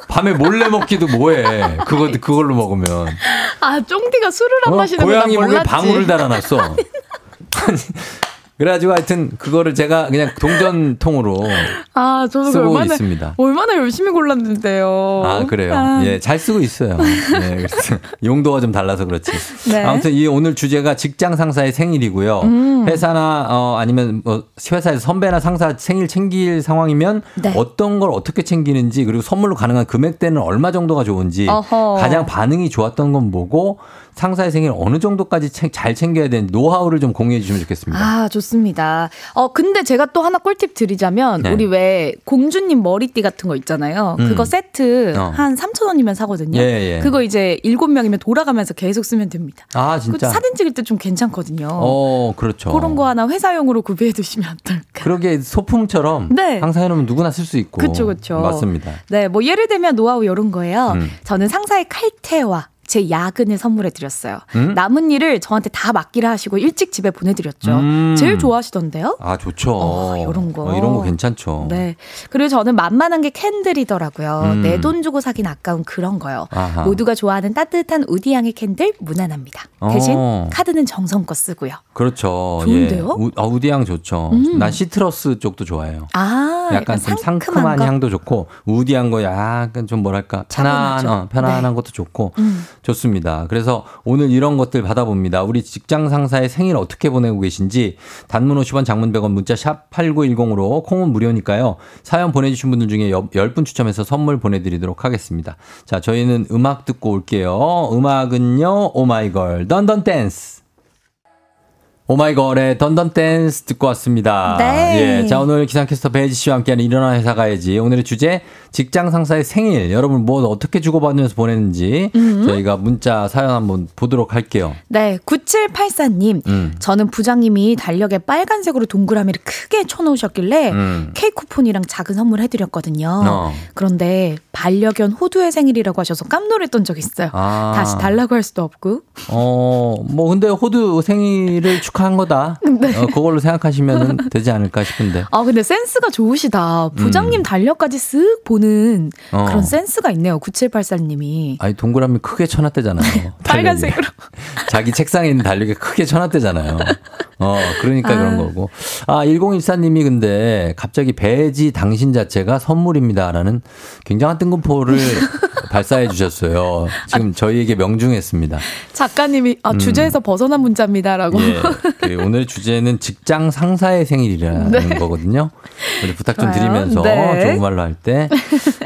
밤에 몰래 먹기도 뭐해. 그거 그걸로 먹으면. 아 쫑디가 술을 안 어, 마시는 고양이 목에. 방울을 달아놨어. 아니, 그래가지고 하여튼 그거를 제가 그냥 동전통으로 아 저도 쓰고 얼마나 있습니다. 얼마나 열심히 골랐는데요. 아 그래요. 아. 예, 잘 쓰고 있어요. 예, 그래서 용도가 좀 달라서 그렇지. 네. 아무튼 이 오늘 주제가 직장 상사의 생일이고요. 음. 회사나 어 아니면 뭐 회사에서 선배나 상사 생일 챙길 상황이면 네. 어떤 걸 어떻게 챙기는지 그리고 선물로 가능한 금액대는 얼마 정도가 좋은지 어허. 가장 반응이 좋았던 건 뭐고 상사의 생일 어느 정도까지 챙- 잘 챙겨야 되는 노하우를 좀 공유해 주시면 좋겠습니다. 아, 좋습니다. 어, 근데 제가 또 하나 꿀팁 드리자면, 네. 우리 왜 공주님 머리띠 같은 거 있잖아요. 음. 그거 세트 어. 한 3,000원이면 사거든요. 예, 예. 그거 이제 7명이면 돌아가면서 계속 쓰면 됩니다. 아 진짜. 사진 찍을 때 좀 괜찮거든요. 어 그렇죠. 그런 거 하나 회사용으로 구비해 두시면 어떨까. 그러게 소품처럼 네. 항상 해 놓으면 누구나 쓸 수 있고. 그쵸. 맞습니다. 네, 뭐 예를 들면 노하우 이런 거예요. 음. 저는 상사의 칼퇴와 제 야근을 선물해 드렸어요. 음? 남은 일을 저한테 다 맡기라 하시고 일찍 집에 보내드렸죠. 음. 제일 좋아하시던데요? 아, 좋죠. 어, 이런 거. 이런 거 괜찮죠. 네. 그리고 저는 만만한 게 candle이더라고요. 음. 내돈 주고 사긴 아까운 그런 거요. 아하. 모두가 좋아하는 따뜻한 woody향의 candle 무난합니다. 어. 대신 카드는 정성껏 쓰고요. 그렇죠. 좋은데요? 예. 우, 아, woody향 좋죠. 음. 난 citrus 쪽도 좋아해요. 아, 약간 좀 상큼한 상큼한 거? 향도 좋고 woody한 거 약간 좀 뭐랄까 편안 차분하죠. 어, 편안한 네. 것도 좋고 음. 좋습니다. 그래서 오늘 이런 것들 받아봅니다. 우리 직장 상사의 생일 어떻게 보내고 계신지 단문 50원 장문 100원 문자 샵 8910으로 콩은 무료니까요. 사연 보내주신 분들 중에 10분 추첨해서 선물 보내드리도록 하겠습니다. 자 저희는 음악 듣고 올게요. 음악은요 오마이걸 Dun Dun Dance 오마이걸의 Dun Dun Dance 듣고 왔습니다. 네. 예. 자, 오늘 기상캐스터 배혜지 씨와 함께하는 일어나 회사 가야지. 오늘의 주제 직장 상사의 생일. 여러분 뭐 어떻게 주고받으면서 보냈는지 음. 저희가 문자 사연 한번 보도록 할게요. 네, 9784님. 음. 저는 부장님이 달력에 빨간색으로 동그라미를 크게 쳐놓으셨길래 음. 케이크 쿠폰이랑 작은 선물 해드렸거든요. 어. 그런데 반려견 호두의 생일이라고 하셔서 깜놀했던 적이 있어요. 아. 다시 달라고 할 수도 없고. 어, 뭐 근데 호두 생일을 축하 한 거다. 네. 어, 그걸로 생각하시면 되지 않을까 싶은데. 아, 근데 센스가 좋으시다. 부장님 달력까지 쓱 보는 음. 어. 그런 센스가 있네요. 9784님이. 아니 동그라미 크게 쳐놨대잖아요. 빨간색으로. 자기 책상에 있는 달력에 크게 쳐놨대잖아요. 어, 그러니까 아. 그런 거고. 아, 1014님이 근데 갑자기 배지 당신 자체가 선물입니다라는 굉장한 뜬금포를 발사해 주셨어요. 지금 저희에게 명중했습니다. 작가님이 아, 음. 주제에서 벗어난 문자입니다라고. 예. 그 오늘 주제는 직장 상사의 생일이라는 네. 거거든요. 우리 부탁 좀. 드리면서 네. 좋은 말로 할 때.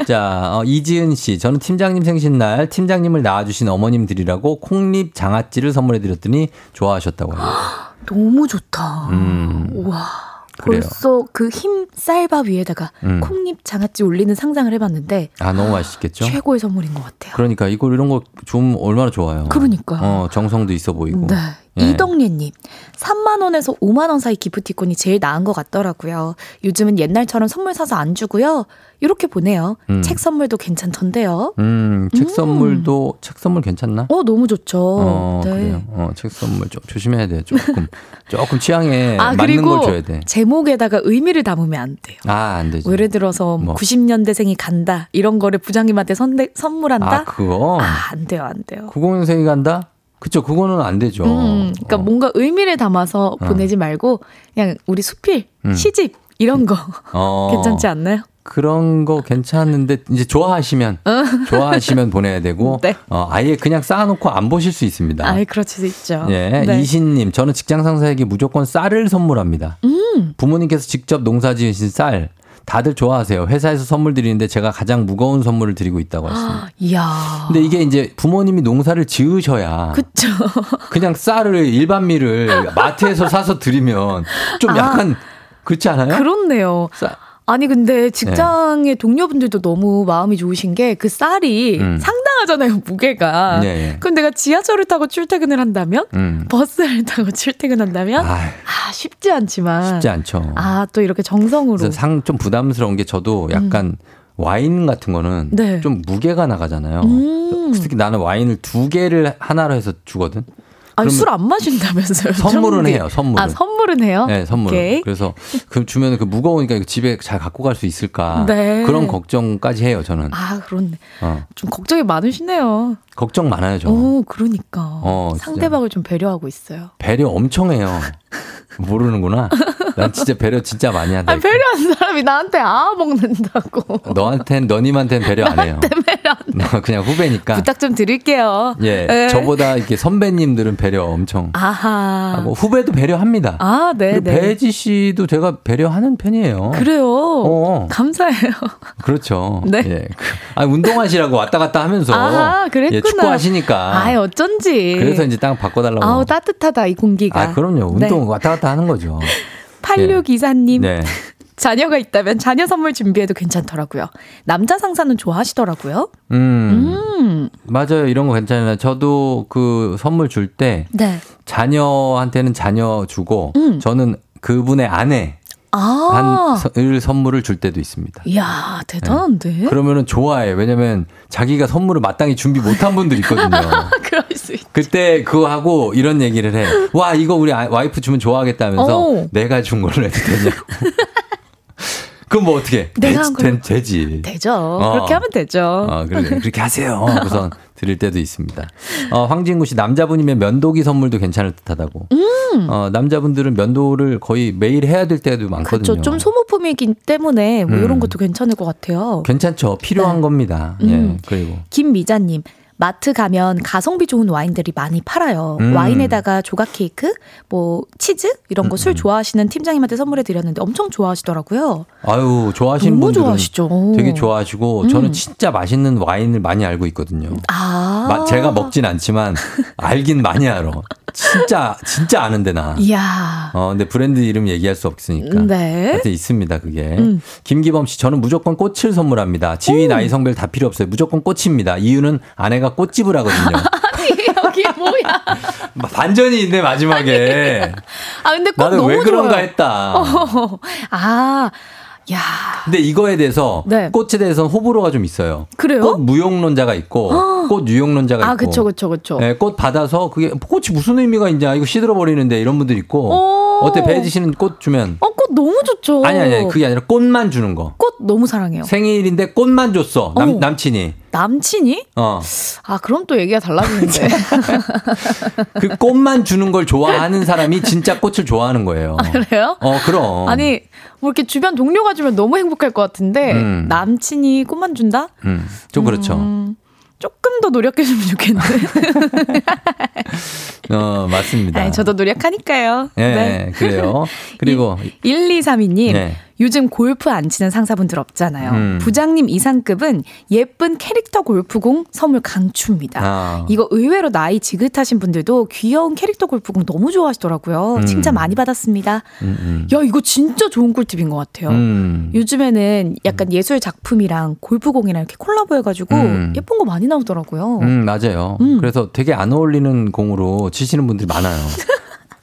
자, 어, 이지은 씨. 저는 팀장님 생신날 팀장님을 낳아주신 어머님 드리라고 콩잎 장아찌를 선물해 드렸더니 좋아하셨다고 해요. 너무 좋다. 음. 우와. 벌써 그힘 쌀밥 위에다가 음. 콩잎 장아찌 올리는 상상을 해봤는데 아, 너무 맛있겠죠? 최고의 선물인 것 같아요. 그러니까 이거 이런 거 좀 얼마나 좋아요. 그러니까요. 어, 정성도 있어 보이고. 네. 예. 이덕예님, 3만 원에서 5만 원 사이 기프티콘이 제일 나은 것 같더라고요. 요즘은 옛날처럼 선물 사서 안 주고요. 이렇게 보내요. 음. 책 선물도 괜찮던데요. 음, 책 음. 선물도 책 선물 괜찮나? 어, 너무 좋죠. 어, 네. 그래요. 어, 책 선물 좀 조심해야 돼요. 조금 조금 취향에 아, 맞는 그리고 걸 줘야 돼. 제목에다가 의미를 담으면 안 돼요. 아, 안 되죠. 예를 들어서 뭐. 90년대생이 간다 이런 거를 부장님한테 선대, 선물한다. 아, 그거? 아, 안 돼요, 안 돼요. 90년생이 간다? 그쵸, 그거는 안 되죠. 음, 그러니까 뭔가 의미를 담아서 어. 보내지 말고 그냥 우리 수필, 음. 시집 이런 거 어, 괜찮지 않나요? 그런 거 괜찮은데 이제 좋아하시면 좋아하시면 보내야 되고 어. 네. 어, 아예 그냥 쌓아놓고 안 보실 수 있습니다. 아이 그럴 수도 있죠. 예, 네. 이신님, 저는 직장 상사에게 무조건 쌀을 선물합니다. 음. 부모님께서 직접 농사 지으신 쌀, 다들 좋아하세요. 회사에서 선물 드리는데 제가 가장 무거운 선물을 드리고 있다고 했습니다. 이야. 근데 이게 이제 부모님이 농사를 지으셔야 그쵸. 그냥 쌀을 일반미를 마트에서 사서 드리면 좀 아. 약간 그렇지 않아요? 그렇네요. 쌀- 아니 근데 직장의 동료분들도 너무 마음이 좋으신 게 그 쌀이 음. 상당하잖아요 무게가. 예, 예. 그럼 내가 지하철을 타고 출퇴근을 한다면 음. 버스를 타고 출퇴근한다면 아, 아 쉽지 않지만 쉽지 않죠. 아 또 이렇게 정성으로 상 좀 부담스러운 게 저도 약간 와인 같은 거는 네. 좀 무게가 나가잖아요. 음. 특히 나는 와인을 두 개를 하나로 해서 주거든. 아니 그러면 술안 마신다면서요? 선물은 좀 해요, 선물은. 아 선물은 해요? 네, 선물. 오케이. 그래서 그 주면 그 무거우니까 이거 집에 잘 갖고 갈 수 있을까? 네. 그런 걱정까지 해요, 저는. 아 그렇네. 어. 좀 걱정이 많으시네요. 걱정 많아요, 저. 오 그러니까 어. 상대방을 좀 배려하고 있어요. 배려 엄청 해요. 모르는구나. 난 진짜 배려 진짜 많이 한다. 아니 배려하는 사람이 나한테 아 먹는다고. 너한텐 너님한테는 배려 안 해요. 너 그냥 후배니까. 부탁 좀 드릴게요. 예, 네. 저보다 이렇게 선배님들은 배려 엄청 아하. 하고 후배도 배려합니다. 아, 네, 그리고 네. 배지 씨도 제가 배려하는 편이에요. 그래요. 어. 감사해요. 그렇죠. 네. 예. 아, 운동하시라고 왔다 갔다 하면서 아하, 그랬구나. 예, 축구하시니까. 아이, 어쩐지. 그래서 이제 땅 바꿔달라고. 아우, 따뜻하다, 이 공기가. 아, 그럼요. 네. 운동 왔다 갔다 하는 거죠. 8624님. 네. 자녀가 있다면 자녀 선물 준비해도 괜찮더라고요. 남자 상사는 좋아하시더라고요. 음, 음. 맞아요. 이런 거 괜찮아요. 저도 그 선물 줄때 네. 자녀한테는 자녀 주고 음. 저는 그분의 아내 아. 한을 선물을 줄 때도 있습니다. 이야, 대단한데? 그러면은 좋아해. 왜냐면 자기가 선물을 마땅히 준비 못한 분들 있거든요. 그럴 수 있. 그때 그거 하고 이런 얘기를 해. 와, 이거 우리 아- 와이프 주면 좋아하겠다면서 오. 내가 준 걸로 해도 되냐고. 그럼 뭐 어떻게? 내가 한 걸로. 되, 지 되죠. 어. 그렇게 하면 되죠. 어, 그래, 그렇게 하세요. 우선 드릴 때도 있습니다. 어, 황진구 씨, 남자분이면 면도기 선물도 괜찮을 듯 하다고. 음. 어, 남자분들은 면도를 거의 매일 해야 될 때도 많거든요. 그렇죠. 좀 소모품이기 때문에 뭐 음. 이런 것도 괜찮을 것 같아요. 괜찮죠. 필요한 겁니다. 음. 예, 그리고. 김미자님. 마트 가면 가성비 좋은 와인들이 많이 팔아요. 음. 와인에다가 조각 케이크, 뭐 치즈 이런 거 술 좋아하시는 팀장님한테 선물해 드렸는데 엄청 좋아하시더라고요. 아유, 좋아하시는 분들은 좋아하시죠. 되게 좋아하시고 음. 저는 진짜 맛있는 와인을 많이 알고 있거든요. 아, 마- 제가 먹진 않지만 알긴 많이 알아. 진짜 진짜 아는데 나. 이야, 어, 근데 브랜드 이름 얘기할 수 없으니까. 네. 하여튼 있습니다, 그게. 음. 김기범 씨, 저는 무조건 꽃을 선물합니다. 지위, 나이, 성별 다 필요 없어요. 무조건 꽃입니다. 이유는 아내가 꽃집을 하거든요. 여기 뭐야? 반전이 있네, 마지막에. 아 근데 꽃 나는 너무 왜 그런가 좋아요. 했다. 어, 아, 야, 근데 이거에 대해서 네. 꽃에 대해서는 호불호가 좀 있어요. 그래요? 꽃 무용론자가 있고 꽃 유용론자가 있고. 아 그쵸 그쵸 그쵸. 네, 꽃 받아서 그게 꽃이 무슨 의미가 있냐 이거 시들어 버리는데 이런 분들 있고 오. 어때 배지 씨는 꽃 주면 어, 꽃 너무 좋죠. 아니 아니 그게 아니라 꽃만 주는 거 꽃 너무 사랑해요. 생일인데 꽃만 줬어 남, 어. 남친이 남친이? 어 아 그럼 또 얘기가 달라지는데. 그 꽃만 주는 걸 좋아하는 사람이 진짜 꽃을 좋아하는 거예요. 그래요? 어 그럼 아니 뭐 이렇게 주변 동료가 주면 너무 행복할 것 같은데 음. 남친이 꽃만 준다? 음, 좀 그렇죠. 음, 조금 더 노력해주면 좋겠는데. 어 맞습니다. 아니, 저도 노력하니까요. 예 네. 그래요. 그리고 1232님, 네. 요즘 골프 안 치는 상사분들 없잖아요. 음. 부장님 이상급은 예쁜 캐릭터 골프공 선물 강추입니다. 아. 이거 의외로 나이 지긋하신 분들도 귀여운 캐릭터 골프공 너무 좋아하시더라고요. 음. 칭찬 많이 받았습니다. 음, 음. 야, 이거 진짜 좋은 꿀팁인 것 같아요. 음. 요즘에는 약간 예술 작품이랑 골프공이랑 이렇게 콜라보 해가지고 음. 예쁜 거 많이 나오더라고요. 음, 맞아요. 음. 그래서 되게 안 어울리는 공으로 치시는 분들이 많아요.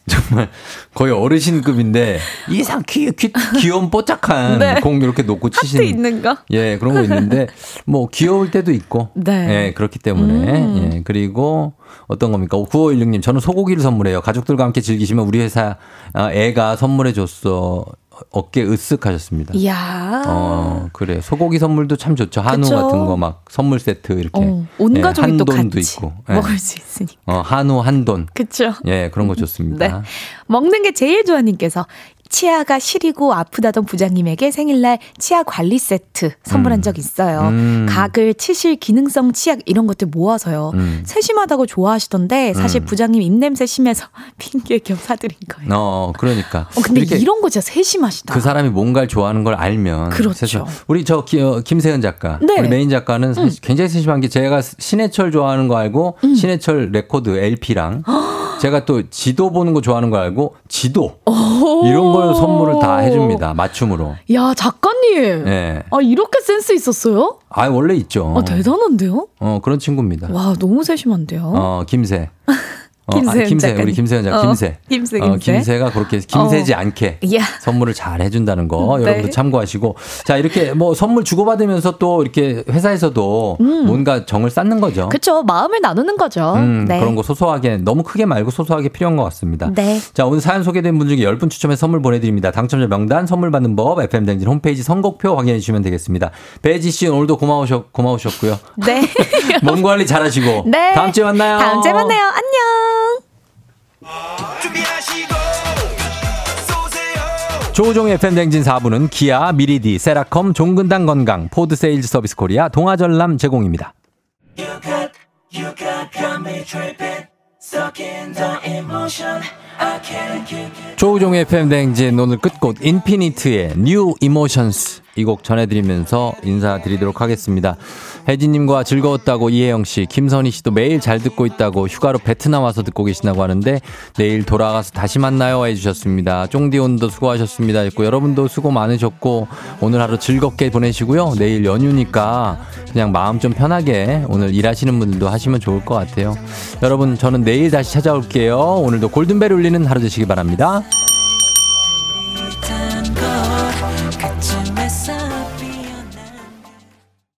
정말 거의 어르신급인데 이상 귀, 귀, 귀여운 뽀짝한 네. 공 이렇게 놓고 하트 치시는 있는 거? 예 그런 거 있는데 뭐 귀여울 때도 있고 네. 예 그렇기 때문에 음. 예 그리고 어떤 겁니까 9516님 저는 소고기를 선물해요 가족들과 함께 즐기시면 우리 회사 아, 애가 선물해 줬어 어깨 으쓱 하셨습니다. 이야. 어, 그래. 소고기 선물도 참 좋죠. 한우 그쵸? 같은 거 막 선물 세트 이렇게. 어, 온 예, 가족이 또 같이 있고. 예. 먹을 수 있으니. 어, 한우 한돈. 그쵸? 예, 그런 거 좋습니다. 네. 먹는 게 제일 좋아님께서 치아가 시리고 아프다던 부장님에게 생일날 치아 관리 세트 선물한 음. 적 있어요. 음. 가글 치실 기능성 치약 이런 것들 모아서요. 음. 세심하다고 좋아하시던데 사실 음. 부장님 입냄새 심해서 핑계 겸 사드린 거예요. 어, 그러니까. 어, 근데 이런 거 진짜 세심하시다. 그 사람이 뭔가를 좋아하는 걸 알면 그렇죠. 세상- 우리 저 기- 어, 김세현 작가, 네. 우리 메인 작가는 사실 음. 굉장히 세심한 게 제가 신해철 좋아하는 거 알고 신해철 레코드 LP랑 제가 또 지도 보는 거 좋아하는 거 알고 지도 이런 걸 선물을 다 해줍니다 맞춤으로. 야 작가님. 예. 아 이렇게 센스 있었어요? 아 원래 있죠. 아 대단한데요? 어 그런 친구입니다. 와 너무 세심한데요. 어 김세. 어, 김세현 아니, 김세. 우리 김세현 작가 어, 김세. 김세, 어, 김세. 김세가 그렇게 김세지 어. 않게 이야. 선물을 잘 해준다는 거 네. 여러분들 참고하시고 자 이렇게 뭐 선물 주고받으면서 또 이렇게 회사에서도 음. 뭔가 정을 쌓는 거죠. 그쵸 마음을 나누는 거죠. 음, 네. 그런 거 소소하게 너무 크게 말고 소소하게 필요한 것 같습니다. 네. 자 오늘 사연 소개된 분 중에 10분 추첨해서 선물 보내드립니다. 당첨자 명단 선물 받는 법 FM 대행진 홈페이지 선곡표 확인해 주시면 되겠습니다. 배혜지 씨 오늘도 고마우셨 고마우셨고요. 네. 몸 관리 잘하시고 네. 다음 주에 만나요. 다음 주에 만나요. 안녕. 준비하시고 쏘세요 조우종의 FM 대행진 4부는 기아, 미리디, 세라컴, 종근당 건강, 포드 세일즈 서비스 코리아, 동아전람 제공입니다. You got, you got 조우종의 팬댕진 오늘 끝곡 인피니트의 New Emotions 이 곡 전해드리면서 인사드리도록 하겠습니다. 혜진님과 즐거웠다고 이혜영 씨, 김선희 씨도 매일 잘 듣고 있다고 휴가로 베트남 와서 듣고 계시다고 하는데 내일 돌아가서 다시 만나요 해주셨습니다. 쫑디 오늘도 수고하셨습니다. 했고 여러분도 수고 많으셨고 오늘 하루 즐겁게 보내시고요. 내일 연휴니까 그냥 마음 좀 편하게 오늘 일하시는 분들도 하시면 좋을 것 같아요. 여러분 저는 내일 다시 찾아올게요. 오늘도 골든벨 울리는 하루 되시기 바랍니다.